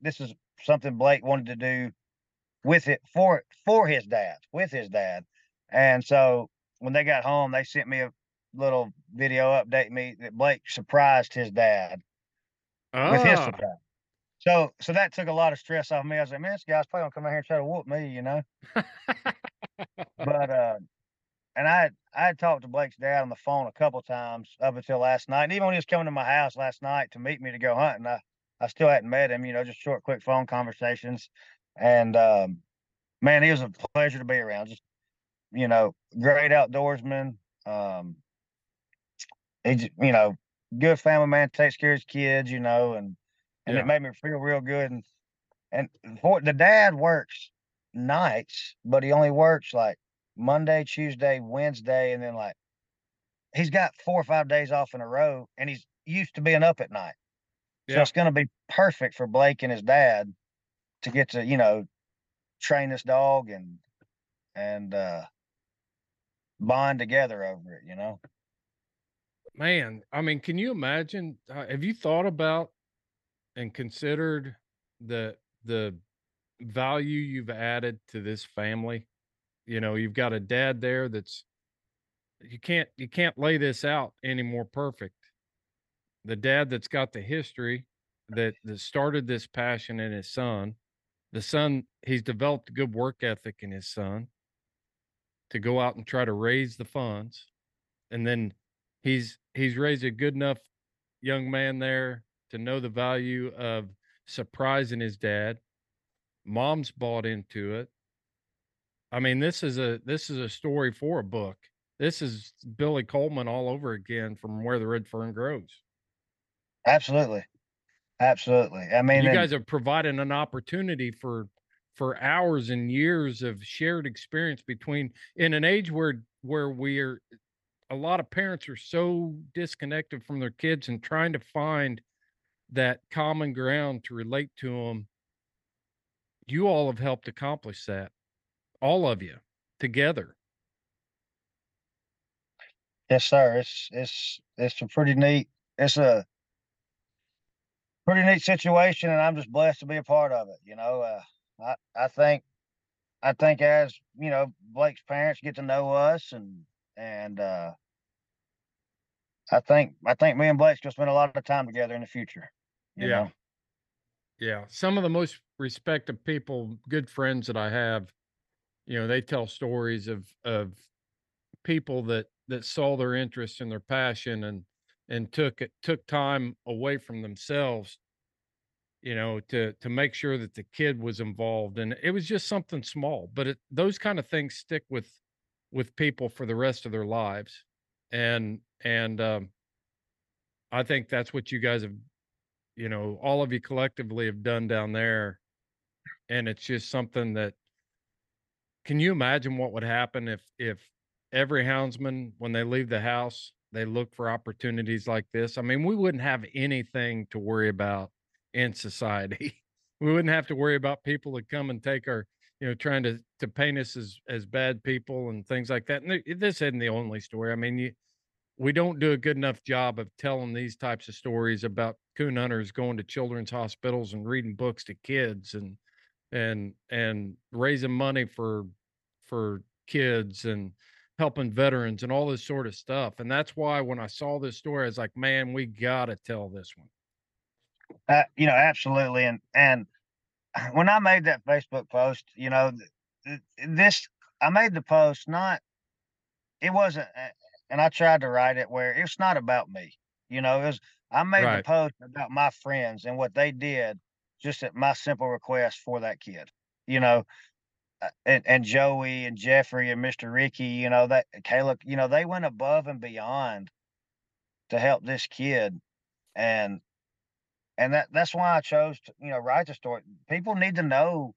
Speaker 1: this is something Blake wanted to do with it for for his dad, with his dad, and so when they got home, they sent me a little video update me that Blake surprised his dad with his
Speaker 2: Ah,
Speaker 1: surprise. So so that took a lot of stress off me. I was like, man, this guy's probably gonna come out here and try to whoop me, you know. but uh and I I had talked to Blake's dad on the phone a couple times up until last night. And even when he was coming to my house last night to meet me to go hunting, I, I still hadn't met him, you know, just short, quick phone conversations. And um man, he was a pleasure to be around. Just you know, great outdoorsman. Um he's you know, good family man, takes care of his kids, you know, and and
Speaker 2: Yeah.
Speaker 1: it made me feel real good. And and for the dad works nights, but he only works like Monday, Tuesday, Wednesday, and then like he's got four or five days off in a row, and he's used to being up at night. So it's going to be perfect for Blake and his dad to get to you know train this dog and and uh bond together over it. You know.
Speaker 2: man, I mean, can you imagine? Uh, have you thought about and considered the the value you've added to this family? You know, you've got a dad there that's you can't you can't lay this out any more perfect. The dad that's got the history that that started this passion in his son. The son, he's developed a good work ethic in his son to go out and try to raise the funds. And then he's he's raised a good enough young man there to know the value of surprising his dad. Mom's bought into it. I mean, this is a this is a story for a book. This is Billy Coleman all over again from where the red fern grows.
Speaker 1: Absolutely. Absolutely. I mean,
Speaker 2: you
Speaker 1: and-
Speaker 2: guys have provided an opportunity for for hours and years of shared experience between in an age where where we are a lot of parents are so disconnected from their kids and trying to find that common ground to relate to them you all have helped accomplish that all of you together
Speaker 1: Yes, sir. It's it's it's a pretty neat. It's a pretty neat situation, and I'm just blessed to be a part of it. You know, uh, I I think I think as you know, Blake's parents get to know us, and and uh, I think I think me and Blake's gonna spend a lot of time together in the future.
Speaker 2: Yeah.
Speaker 1: know?
Speaker 2: Yeah, some of the most respected people, good friends that I have, you know, they tell stories of of people that that saw their interest and their passion and and took it took time away from themselves, you know, to to make sure that the kid was involved. And it was just something small, but it, those kind of things stick with with people for the rest of their lives. And and um I think that's what you guys have you know all of you collectively have done down there and it's just something that can you imagine what would happen if if every houndsman when they leave the house they look for opportunities like this? I mean we wouldn't have anything to worry about in society. *laughs* We wouldn't have to worry about people that come and take our you know trying to to paint us as as bad people and things like that and th- this isn't the only story i mean you we don't do a good enough job of telling these types of stories about coon hunters going to children's hospitals and reading books to kids and and and raising money for for kids and helping veterans and all this sort of stuff and that's why when i saw this story i was like man we gotta tell this one
Speaker 1: Uh, you know, absolutely. And and when I made that Facebook post, you know, th- th- this I made the post not. It wasn't, and I tried to write it where it's not about me. You know, it was I made the post about my friends and what they did, just at my simple request for that kid. You know, uh, and, and Joey and Jeffrey and Mr. Ricky, you know, that Caleb, you know, they went above and beyond to help this kid. And and that that's why I chose to, you know, write the story. People need to know.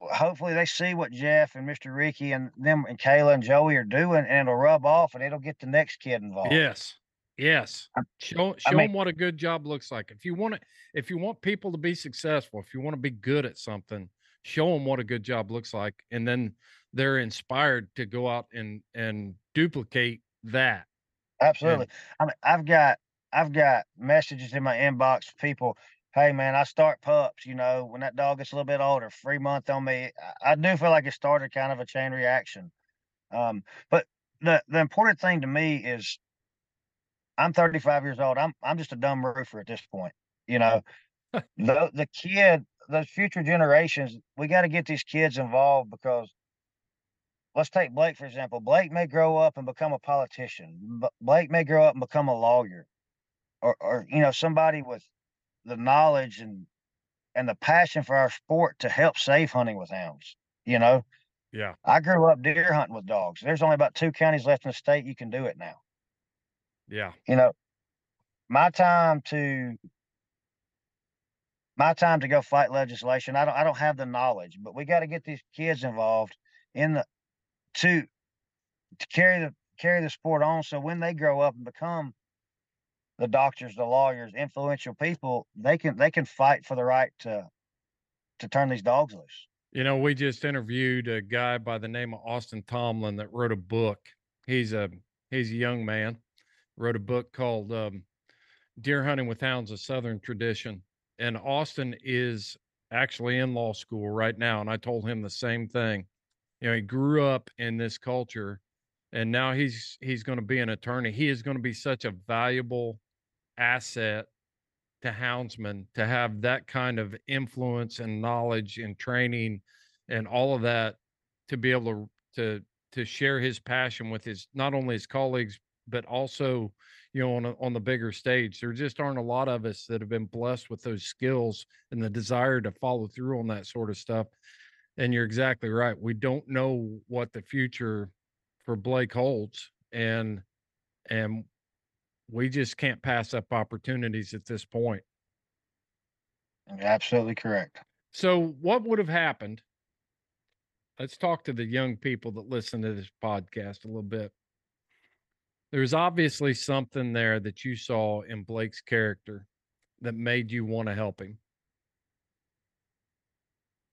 Speaker 1: Hopefully, they see what Jeff and Mr. Ricky and them and Kayla and Joey are doing, and it'll rub off, and it'll get the next kid involved.
Speaker 2: yes yes
Speaker 1: I'm-
Speaker 2: show
Speaker 1: I
Speaker 2: show
Speaker 1: mean-
Speaker 2: them what a good job looks like if you want to if you want people to be successful if you want to be good at something show them what a good job looks like and then they're inspired to go out and and duplicate that
Speaker 1: Absolutely. I mean, I've got I've got messages in my inbox. People, hey man, I start pups. You know, when that dog gets a little bit older, free month on me. I, I do feel like it started kind of a chain reaction. Um, but the the important thing to me is, I'm 35 years old. I'm I'm just a dumb roofer at this point. You know, *laughs* the the kid, those future generations, we got to get these kids involved because let's take Blake for example. Blake may grow up and become a politician. Blake may grow up and become a lawyer, or or you know somebody with the knowledge and and the passion for our sport to help save hunting with hounds. You know,
Speaker 2: yeah
Speaker 1: I grew up deer hunting with dogs. There's only about two counties left in the state you can do it now.
Speaker 2: yeah
Speaker 1: You know, my time to my time to go fight legislation. I don't I don't have the knowledge, but we got to get these kids involved in the to to carry the carry the sport on so when they grow up and become the doctors, the lawyers, influential people, they can they can fight for the right to to turn these dogs loose.
Speaker 2: You know, we just interviewed a guy by the name of Austin Tomlin that wrote a book. He's a he's a young man, wrote a book called um, "Deer Hunting with Hounds: A Southern Tradition." And Austin is actually in law school right now, and I told him the same thing. You know, he grew up in this culture, and now he's he's going to be an attorney. He is going to be such a valuable asset to houndsmen to have that kind of influence and knowledge and training and all of that to be able to to to share his passion with his not only his colleagues but also you know on a, on the bigger stage. There just aren't a lot of us that have been blessed with those skills and the desire to follow through on that sort of stuff. And you're exactly right we don't know what the future for Blake holds and and we just can't pass up opportunities at this point
Speaker 1: You're absolutely correct.
Speaker 2: So, what would have happened? Let's talk to the young people that listen to this podcast a little bit. There's obviously something there that you saw in Blake's character that made you want to help him.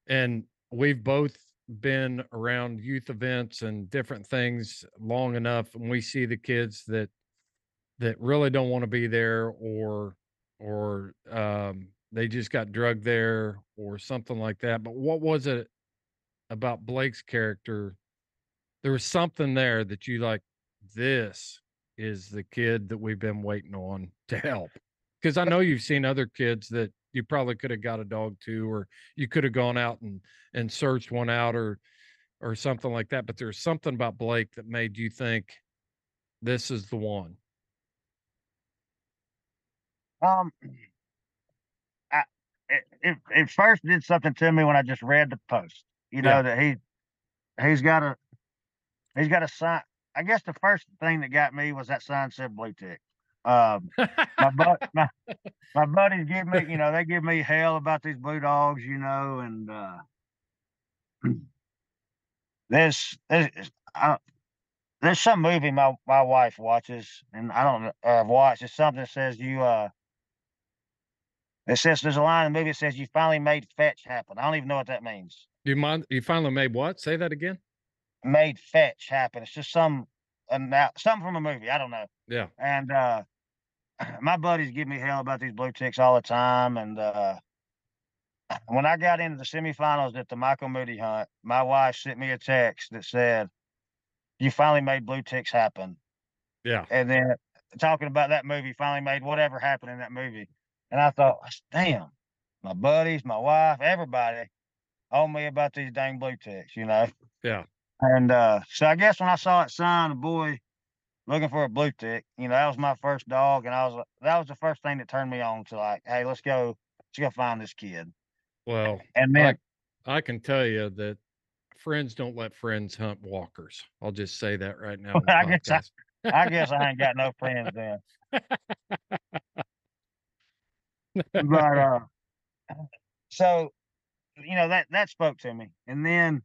Speaker 2: And we've both been around youth events and different things long enough and we see the kids that that really don't want to be there or or um, they just got drugged there or something like that. But what was it about Blake's character? There was something there that you like. This is the kid that we've been waiting on to help. Because I know you've seen other kids that you probably could have got a dog too, or you could have gone out and and searched one out, or or something like that. But there's something about Blake that made you think this is the one.
Speaker 1: Um, I it, it, it first did something to me when I just read the post. You know
Speaker 2: Yeah.
Speaker 1: that he he's got a he's got a sign. I guess the first thing that got me was that sign said blue tick. Um, my, bu- *laughs* my my buddies give me, you know, they give me hell about these blue dogs, you know, and uh, *clears throat* there's there's I, there's some movie my my wife watches, and I don't I've watched. It's something that says you uh. It says there's a line in the movie that says you finally made fetch happen. I don't even know what that means.
Speaker 2: you mind? You finally made what? Say that again.
Speaker 1: Made fetch happen. It's just some and now something from a movie. I don't know.
Speaker 2: Yeah.
Speaker 1: And uh *clears throat* my buddies give me hell about these blue ticks all the time. And uh *clears throat* when I got into the semifinals at the Michael Moody hunt, my wife sent me a text that said, You finally made blue ticks happen.
Speaker 2: Yeah.
Speaker 1: And then talking about that movie finally made whatever happened in that movie. And I thought, damn, my buddies, my wife, everybody on me about these dang blue ticks, you know?
Speaker 2: Yeah.
Speaker 1: And uh so I guess when I saw it sign a boy looking for a blue tick, you know, that was my first dog, and I was that was the first thing that turned me on to like, hey, let's go, let's go find this kid.
Speaker 2: Well,
Speaker 1: And then
Speaker 2: I can tell you that friends don't let friends hunt walkers. I'll just say that right now. *laughs*
Speaker 1: I guess I- I guess I ain't got no friends then. *laughs* But uh *laughs* so you know that that spoke to me. And then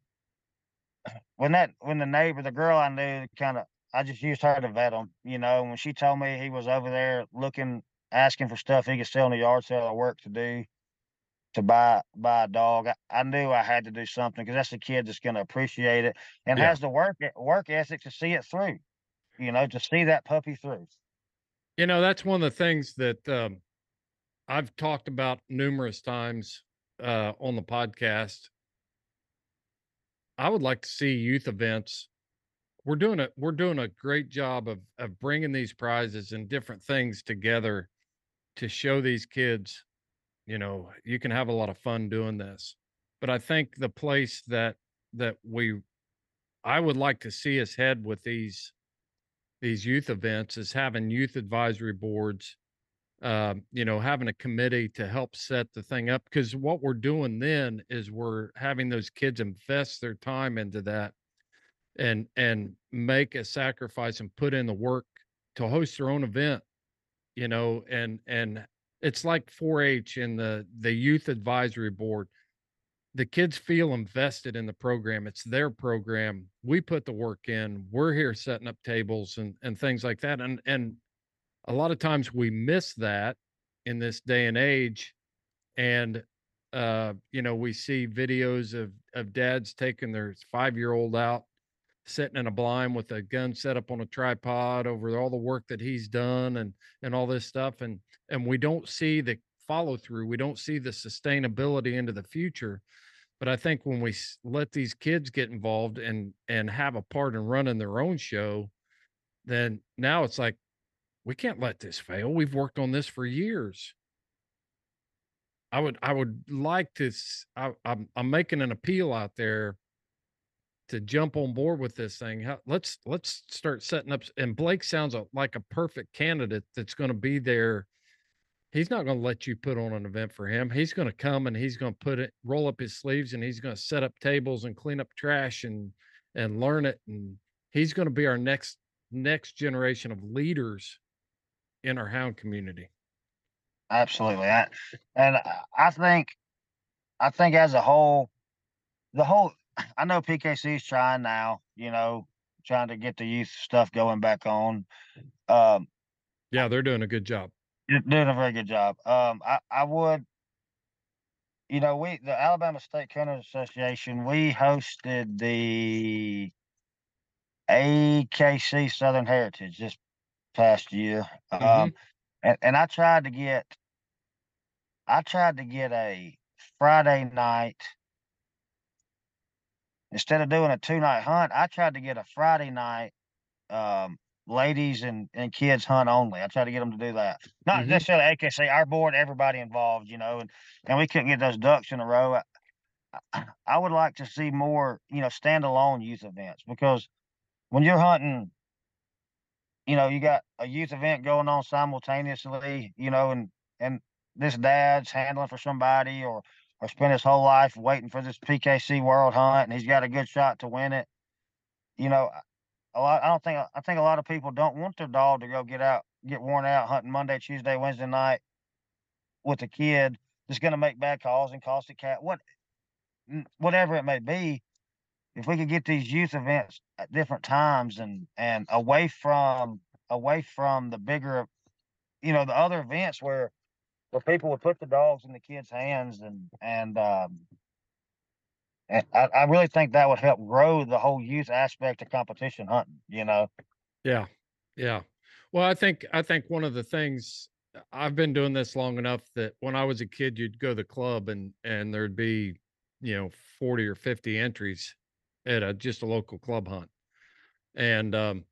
Speaker 1: *clears throat* when that when the neighbor, the girl I knew kind of I just used her to vet him, you know, when she told me he was over there looking asking for stuff he could sell in the yard sale or work to do to buy buy a dog. I, I knew I had to do something because that's the kid that's going to appreciate it and
Speaker 2: Yeah.
Speaker 1: has the work work ethic to see it through. You know, to see that puppy through.
Speaker 2: You know, that's one of the things that um, I've talked about numerous times uh, on the podcast. I would like to see youth events. We're doing a we're doing a great job of of bringing these prizes and different things together to show these kids, you know, you can have a lot of fun doing this. But I think the place that that we I would like to see us head with these these youth events is having youth advisory boards um, you know having a committee to help set the thing up because what we're doing then is we're having those kids invest their time into that and and make a sacrifice and put in the work to host their own event you know and and it's like 4-h and the the youth advisory board. The kids feel invested in the program. It's their program. We put the work in. We're here setting up tables and and things like that. And and a lot of times we miss that in this day and age and uh you know we see videos of of dads taking their 5-year-old out sitting in a blind with a gun set up on a tripod over all the work that he's done and and all this stuff and and we don't see the follow through we don't see the sustainability into the future but i think when we let these kids get involved and and have a part in running their own show then now it's like we can't let this fail we've worked on this for years. I would i would like to I, i'm i'm making an appeal out there to jump on board with this thing How, let's let's start setting up and blake sounds like a perfect candidate that's going to be there. He's not going to let you put on an event for him he's going to come and he's going to put it roll up his sleeves and he's going to set up tables and clean up trash and and learn it and he's going to be our next next generation of leaders in our hound community
Speaker 1: Absolutely. I, and I- think, I think as a whole, the whole, *sighs* I know PKC is trying now, you know, trying to get the youth stuff going back on. Um,
Speaker 2: yeah they're doing a good job
Speaker 1: doing a very good job. Um, I, I would, you know, we, the Alabama State Kennel Association, we hosted the AKC Southern Heritage this past year. Um, and, and I tried to get, I tried to get a Friday night. Instead of doing a two night hunt, I tried to get a Friday night, um, ladies and, and kids hunt only. I tried to get them to do that. Not
Speaker 2: Mhm.
Speaker 1: necessarily AKC, our board, everybody involved, you know, and, and we couldn't get those ducks in a row. I, I- I would like to see more, you know, standalone youth events because when you're hunting, you know, you got a youth event going on simultaneously, you know, and and this dad's handling for somebody or or spent his whole life waiting for this PKC World Hunt and he's got a good shot to win it. You know, a lot. I don't think I think a lot of people don't want their dog to go get out get worn out hunting Monday, Tuesday, Wednesday night with a kid that's going to make bad calls and cost a cat what whatever it may be. If we could get these youth events at different times and and away from away from the bigger, you know, the other events where where people would put the dogs in the kids' hands and and um, and I, I really think that would help grow the whole youth aspect of competition hunting. You know,
Speaker 2: Yeah. Yeah. Well, I think I think one of the things I've been doing this long enough that when I was a kid, you'd go to the club and and there'd be, you know, 40 or 50 entries at a just a local club hunt. And um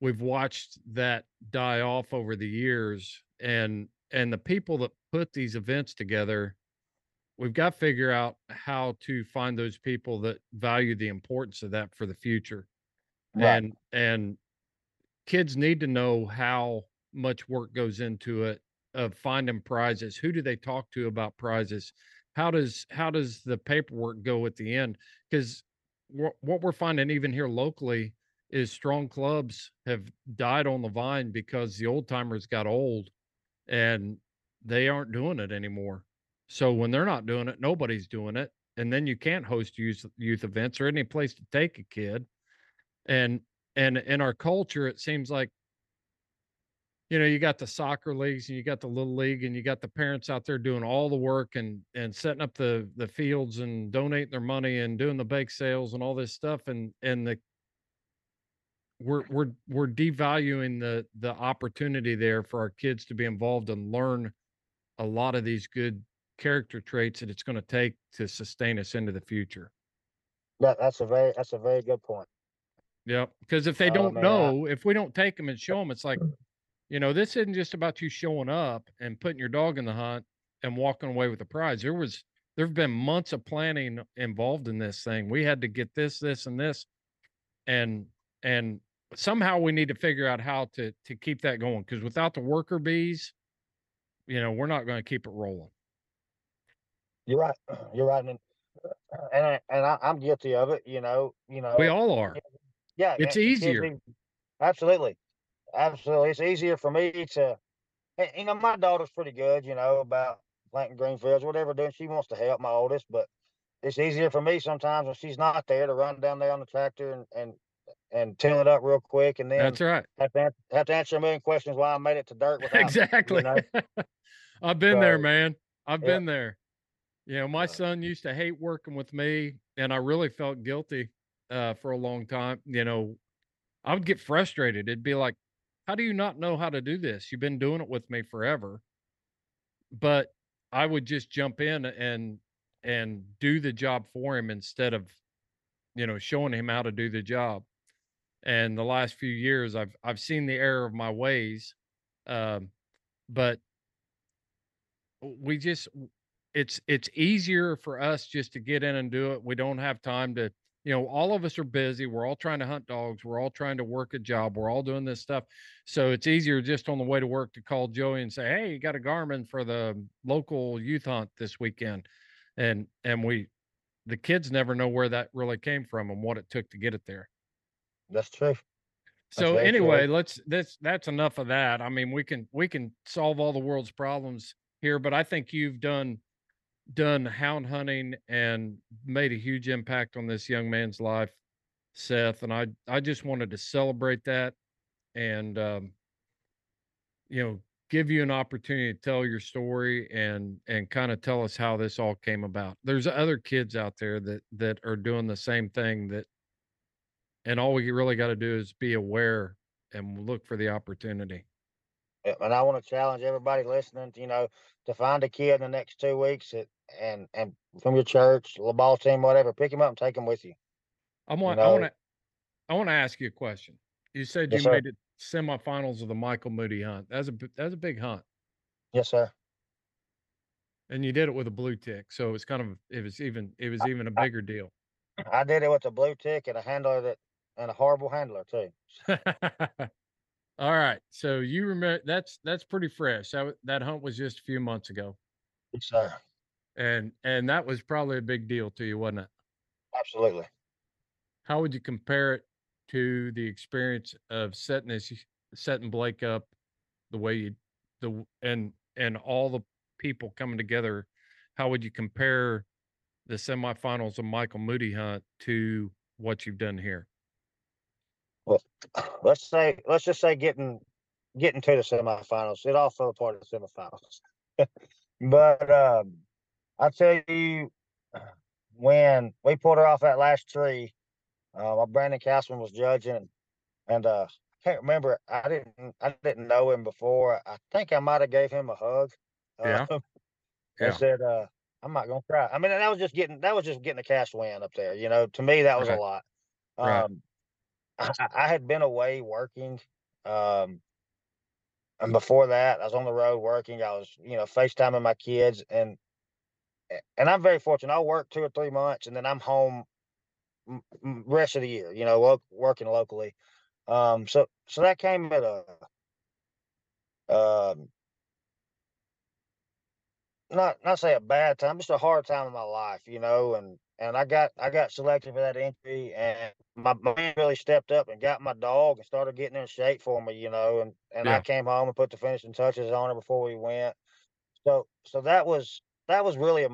Speaker 2: we've watched that die off over the years and and the people that put these events together we've got to figure out how to find those people that value the importance of that for the future
Speaker 1: Right.
Speaker 2: and and kids need to know how much work goes into it of finding prizes who do they talk to about prizes how does how does the paperwork go at the end because what we're finding even here locally is strong clubs have died on the vine because the old timers got old and they aren't doing it anymore. So when they're not doing it nobody's doing it and then you can't host youth youth events or any place to take a kid. And and in our culture it seems like you know you got the soccer leagues and you got the little league and you got the parents out there doing all the work and and setting up the the fields and donating their money and doing the bake sales and all this stuff and and the we're we're we're devaluing the the opportunity there for our kids to be involved and learn a lot of these good character traits that it's going to take to sustain us into the future
Speaker 1: that that's a very that's a very good point.
Speaker 2: Yep. Because if they
Speaker 1: Oh,
Speaker 2: don't
Speaker 1: man, I-
Speaker 2: know, if we don't take them and show them, it's like, *clears throat* you know, this isn't just about you showing up and putting your dog in the hunt and walking away with a prize. There was, there have been months of planning involved in this thing. We had to get this, this, and this, and and somehow we need to figure out how to to keep that going. Because without the worker bees, you know, we're not going to keep it rolling.
Speaker 1: You're right. *clears throat* You're right, and and I, and I, I'm guilty of it. You know, you know.
Speaker 2: We all are.
Speaker 1: yeah,
Speaker 2: it's easier.
Speaker 1: Absolutely, absolutely. It's easier for me to, you know, my daughter's pretty good. You know about planting green fields, whatever. Doing she wants to help my oldest, but it's easier for me sometimes when she's not there to run down there on the tractor and and and till it up real quick, and then
Speaker 2: That's right.
Speaker 1: have to have to answer a million questions why I made it to dirt. *laughs* Without,
Speaker 2: exactly.
Speaker 1: know? *laughs*
Speaker 2: I've been there, man. I've
Speaker 1: yeah.
Speaker 2: been there. You know, my son used to hate working with me, and I really felt guilty uh, for a long time. You know, I would get frustrated. It'd be like, "How do you not know how to do this? You've been doing it with me forever." But I would just jump in and and do the job for him instead of, you know, showing him how to do the job. And the last few years, I've I've seen the error of my ways, um, but we just it's it's easier for us just to get in and do it. We don't have time to, you know, all of us are busy. We're all trying to hunt dogs. We're all trying to work a job. We're all doing this stuff. So it's easier just on the way to work to call Joey and say, "Hey, you got a Garmin for the local youth hunt this weekend." And and we the kids never know where that really came from and what it took to get it there.
Speaker 1: That's true.
Speaker 2: So
Speaker 1: very true.
Speaker 2: anyway, let's that's that's enough of that. I mean, we can we can solve all the world's problems here, but I think you've done done hound hunting and made a huge impact on this young man's life, Seth. And I I just wanted to celebrate that and um, you know give you an opportunity to tell your story and and kind of tell us how this all came about. There's other kids out there that that are doing the same thing that and all we really got to do is be aware and look for the opportunity.
Speaker 1: And I want to challenge everybody listening, to, you know, to find a kid in the next two weeks at, and and from your church, the ball team, whatever, pick him up and take him with you.
Speaker 2: I want I
Speaker 1: know-
Speaker 2: want to I want to ask you a question. You said
Speaker 1: Yes,
Speaker 2: you
Speaker 1: sir.
Speaker 2: made it semifinals of the Michael Moody hunt. That's a that's a big hunt,
Speaker 1: Yes, sir.
Speaker 2: and you did it with a blue tick, so it's kind of it was even it was even a bigger deal.
Speaker 1: I did it with a blue tick and a handler that and a horrible handler too. *laughs*
Speaker 2: All right, so you remember that's that's pretty fresh. That that hunt was just a few months ago,
Speaker 1: Yes, sir.
Speaker 2: And and that was probably a big deal to you, wasn't it?
Speaker 1: Absolutely.
Speaker 2: How would you compare it to the experience of setting this setting Blake up the way you the and and all the people coming together, how would you compare the semifinals of Michael Moody Hunt to what you've done here?
Speaker 1: Well, *sighs* let's say let's just say getting getting to the semifinals. It all fell apart at the semifinals. *laughs* but um I tell you when we pulled her off that last tree, uh my Brandon Castleman was judging and uh I can't remember I didn't I didn't know him before. I think I might have gave him a hug.
Speaker 2: Yeah.
Speaker 1: Uh,
Speaker 2: Yeah. *laughs*
Speaker 1: and said, uh, I'm not gonna cry. I mean, that was just getting that was just getting a cash win up there. You know, to me that was
Speaker 2: Right.
Speaker 1: a lot.
Speaker 2: Right.
Speaker 1: Um, *laughs* I, I had been away working, um, and before that, I was on the road working. I was, you know, FaceTiming my kids, and and I'm very fortunate. I'll work two or three months, and then I'm home rest of the year. You know, wo- working locally. Um, so so that came at a um, not not say a bad time, just a hard time in my life, you know, and and I got I got selected for that entry, and my, my man really stepped up and got my dog and started getting in shape for me, you know, and and
Speaker 2: Yeah.
Speaker 1: I came home and put the finishing touches on her before we went. So so that was that was really a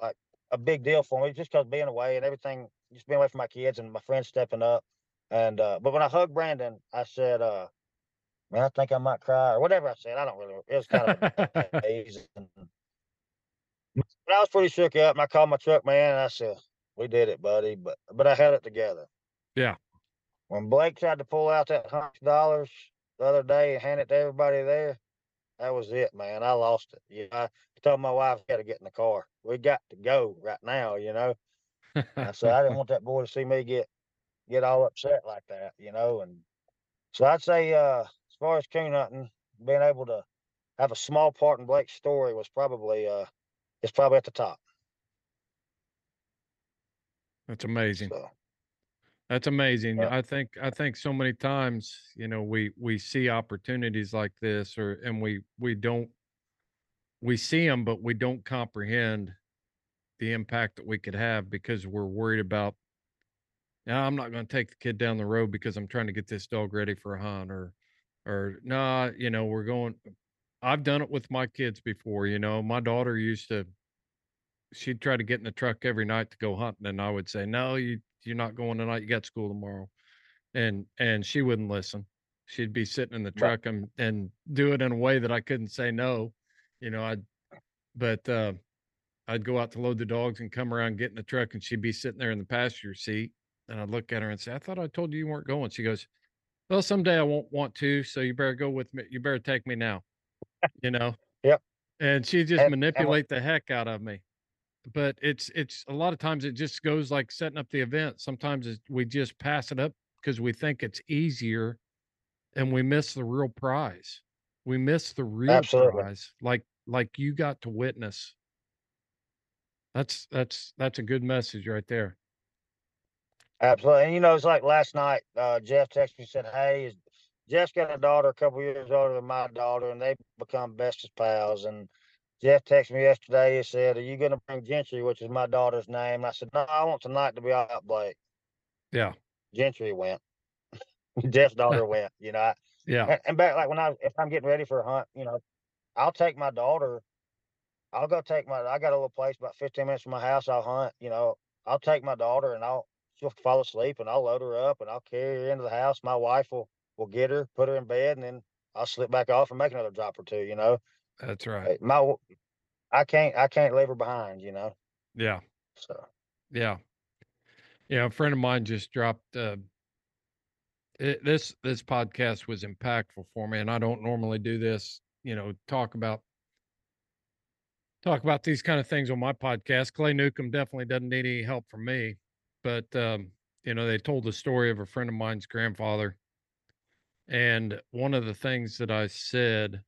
Speaker 1: like a big deal for me, just because being away and everything, just being away from my kids and my friends stepping up, and uh, but when I hugged Brandon, I said, uh, "Man, I think I might cry," or whatever I said. I don't really. It was kind of amazing. *laughs* But I was pretty shook up, and I called my truck man, and I said, "We did it, buddy." But but I had it together.
Speaker 2: Yeah.
Speaker 1: When Blake tried to pull out that hundred dollars the other day and hand it to everybody there, that was it, man. I lost it. You know, I told my wife I got to get in the car. We got to go right now. You know. I said I didn't *laughs* want that boy to see me get get all upset like that. You know, and so I'd say uh, as far as coon hunting, being able to have a small part in Blake's story was probably uh, it's probably at the top.
Speaker 2: That's amazing.
Speaker 1: So.
Speaker 2: That's amazing.
Speaker 1: Yeah.
Speaker 2: I think I think so many times, you know, we we see opportunities like this or and we we don't we see them but we don't comprehend the impact that we could have because we're worried about now I'm not going to take the kid down the road because I'm trying to get this dog ready for a hunt or or nah, you know, we're going I've done it with my kids before, you know. My daughter used to she'd try to get in the truck every night to go hunting and I would say, "No, you you're not going tonight. You got school tomorrow." And and she wouldn't listen. She'd be sitting in the
Speaker 1: Right.
Speaker 2: truck and and do it in a way that I couldn't say no. You know, I'd but uh I'd go out to load the dogs and come around, get in the truck, and she'd be sitting there in the passenger seat. And I'd look at her and say, I thought I told you you weren't going. She goes, Well, someday I won't want to, so you better go with me. You better take me now. You know?
Speaker 1: Yep.
Speaker 2: And she just
Speaker 1: And- and
Speaker 2: manipulate the heck out of me. But it's it's a lot of times it just goes like setting up the event. Sometimes it's, we just pass it up because we think it's easier and we miss the real prize. We miss the real
Speaker 1: Absolutely.
Speaker 2: prize. Like like you got to witness that's that's that's a good message right there.
Speaker 1: Absolutely. And you know, it's like last night, uh, Jeff texted me and said, Hey, is- Jeff's got a daughter a couple years older than my daughter, and they've become bestest pals. And Jeff texted me yesterday and said, Are you going to bring Gentry, which is my daughter's name? And I said, No, I want tonight to be all about Blake.
Speaker 2: Yeah.
Speaker 1: Gentry went. *laughs* Jeff's daughter *laughs* went, you know. I,
Speaker 2: Yeah.
Speaker 1: and, and back like when I if I'm getting ready for a hunt, you know, I'll take my daughter. I'll go take my. I got a little place about 15 minutes from my house. I'll hunt. You know, I'll take my daughter and I'll she'll fall asleep and I'll load her up and I'll carry her into the house. My wife will will get her, put her in bed, and then I'll slip back off and make another drop or two. You know,
Speaker 2: That's right.
Speaker 1: My I can't I can't leave her behind. You know,
Speaker 2: Yeah.
Speaker 1: so
Speaker 2: Yeah. Yeah. A friend of mine just dropped uh it, this this podcast was impactful for me and I don't normally do this, you know, talk about talk about these kind of things on my podcast. Clay Newcomb definitely doesn't need any help from me. But um, you know, they told the story of a friend of mine's grandfather. And one of the things that I said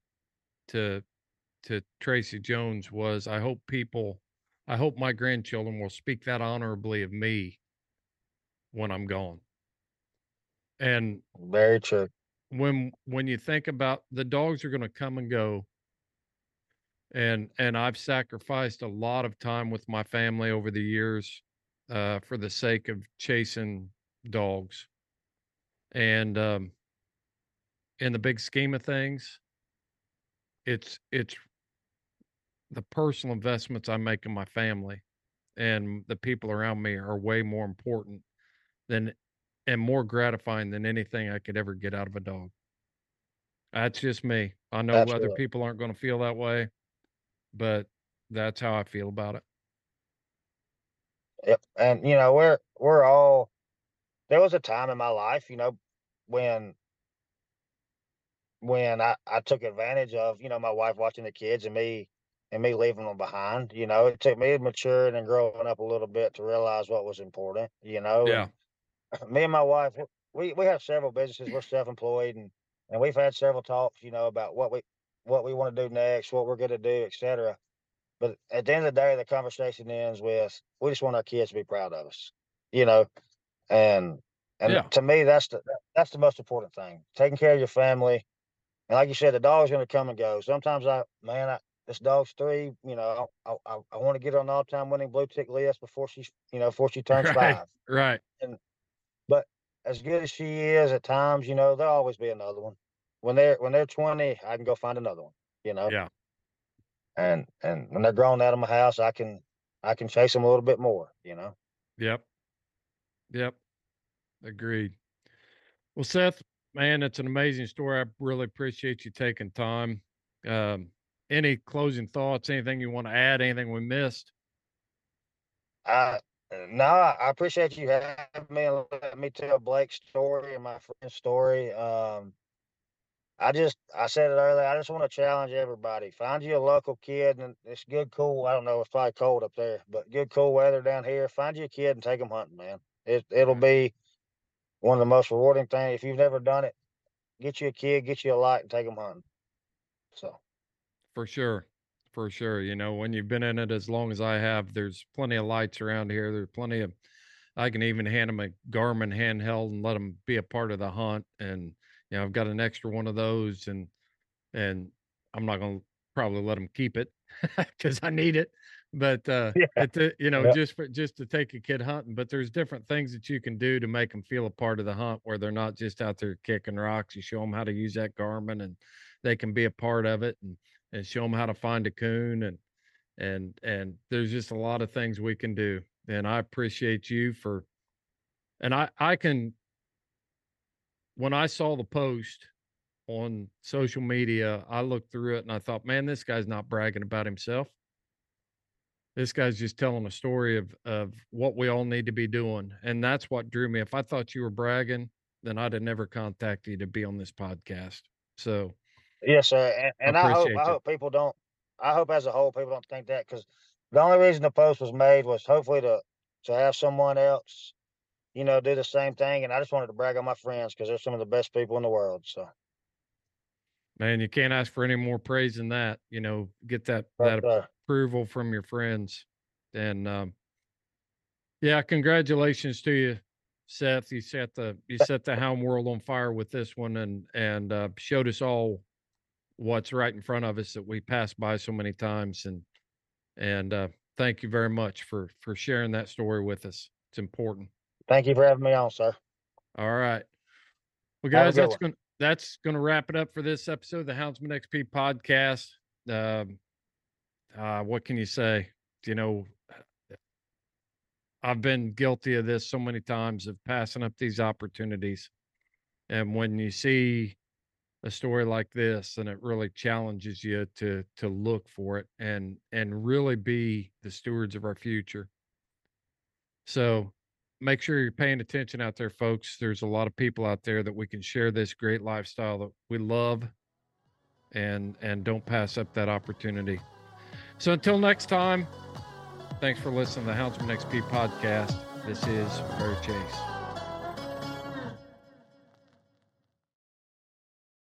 Speaker 2: to to Tracy Jones was I hope people I hope my grandchildren will speak that honorably of me when I'm gone. And
Speaker 1: very true.
Speaker 2: when when you think about the dogs are going to come and go and and I've sacrificed a lot of time with my family over the years uh for the sake of chasing dogs. And um in the big scheme of things, it's it's the personal investments I make in my family and the people around me are way more important than and more gratifying than anything I could ever get out of a dog. That's just me. I know other people aren't going to feel that way, but that's how I feel about it.
Speaker 1: Yep. And you know, we're we're all there was a time in my life, you know, when when I, I took advantage of, you know, my wife watching the kids and me and me leaving them behind. You know, it took me maturing and growing up a little bit to realize what was important, you know.
Speaker 2: Yeah.
Speaker 1: And *clears throat* me and my wife, we, we have several businesses. We're self employed and, and we've had several talks, you know, about what we what we want to do next, what we're gonna do, et cetera. But at the end of the day, the conversation ends with we just want our kids to be proud of us, you know. And and
Speaker 2: Yeah.
Speaker 1: to me, that's the that's the most important thing. Taking care of your family, and like you said, the dog's gonna come and go. Sometimes I, man, I, this dog's three. You know, I I, I want to get her on all time winning blue tick list before she's you know before she *laughs* turns
Speaker 2: Right.
Speaker 1: five.
Speaker 2: Right.
Speaker 1: But as good as she is at times, you know, there'll always be another one. When they're when they're twenty, I can go find another one. You know,
Speaker 2: Yeah.
Speaker 1: and and when they're grown out of my house, I can I can chase them a little bit more. You know.
Speaker 2: Yep. Yep. Agreed. Well, Seth, man, it's an amazing story. I really appreciate you taking time. Um, any closing thoughts? Anything you want to add? Anything we missed?
Speaker 1: I no, I appreciate you having me and letting me tell Blake's story and my friend's story. Um, I just I said it earlier. I just want to challenge everybody. Find you a local kid, and it's good, cool. I don't know, it's probably cold up there, but good, cool weather down here. Find you a kid and take them hunting, man. It it'll be one of the most rewarding things. If you've never done it, get you a kid, get you a light, and take them hunting. So
Speaker 2: For sure. For sure. You know, when you've been in it as long as I have, there's plenty of lights around here. There's plenty of, I can even hand them a Garmin handheld and let them be a part of the hunt. And, you know, I've got an extra one of those and, and I'm not going to probably let them keep it *laughs* because I need it. But, uh,
Speaker 1: Yeah.
Speaker 2: you know,
Speaker 1: Yeah.
Speaker 2: just for, just to take a kid hunting, but there's different things that you can do to make them feel a part of the hunt where they're not just out there kicking rocks. You show them how to use that Garmin and they can be a part of it. And, and show them how to find a coon and and and there's just a lot of things we can do and i appreciate you for and i i can when i saw the post on social media i looked through it and i thought man this guy's not bragging about himself. This guy's just telling a story of of what we all need to be doing and that's what drew me. If i thought you were bragging then i'd have never contacted you to be on this podcast so
Speaker 1: Yes, sir. And, and I, hope I hope people don't. I hope as a whole people don't think that because the only reason the post was made was hopefully to to have someone else, you know, do the same thing. And I just wanted to brag on my friends because they're some of the best people in the world. So
Speaker 2: Man, you can't ask for any more praise than that. You know, get that
Speaker 1: but,
Speaker 2: that approval from your friends, and um, yeah, congratulations to you, Seth. You set the you set the hound world on fire with this one, and and uh, showed us all what's right in front of us that we pass by so many times, and and uh, thank you very much for for sharing that story with us. It's important.
Speaker 1: thank you for having me on, sir.
Speaker 2: All right. Well, guys, that's going that's going to wrap it up for this episode of the Houndsman XP podcast. Um, uh, what can you say? You know, I've been guilty of this so many times of passing up these opportunities, and when you see a story like this, and it really challenges you to to look for it and and really be the stewards of our future. So make sure you're paying attention out there, folks. There's a lot of people out there that we can share this great lifestyle that we love and and don't pass up that opportunity. So until next time, thanks for listening to the Houndsman XP podcast. This is Bear Chase.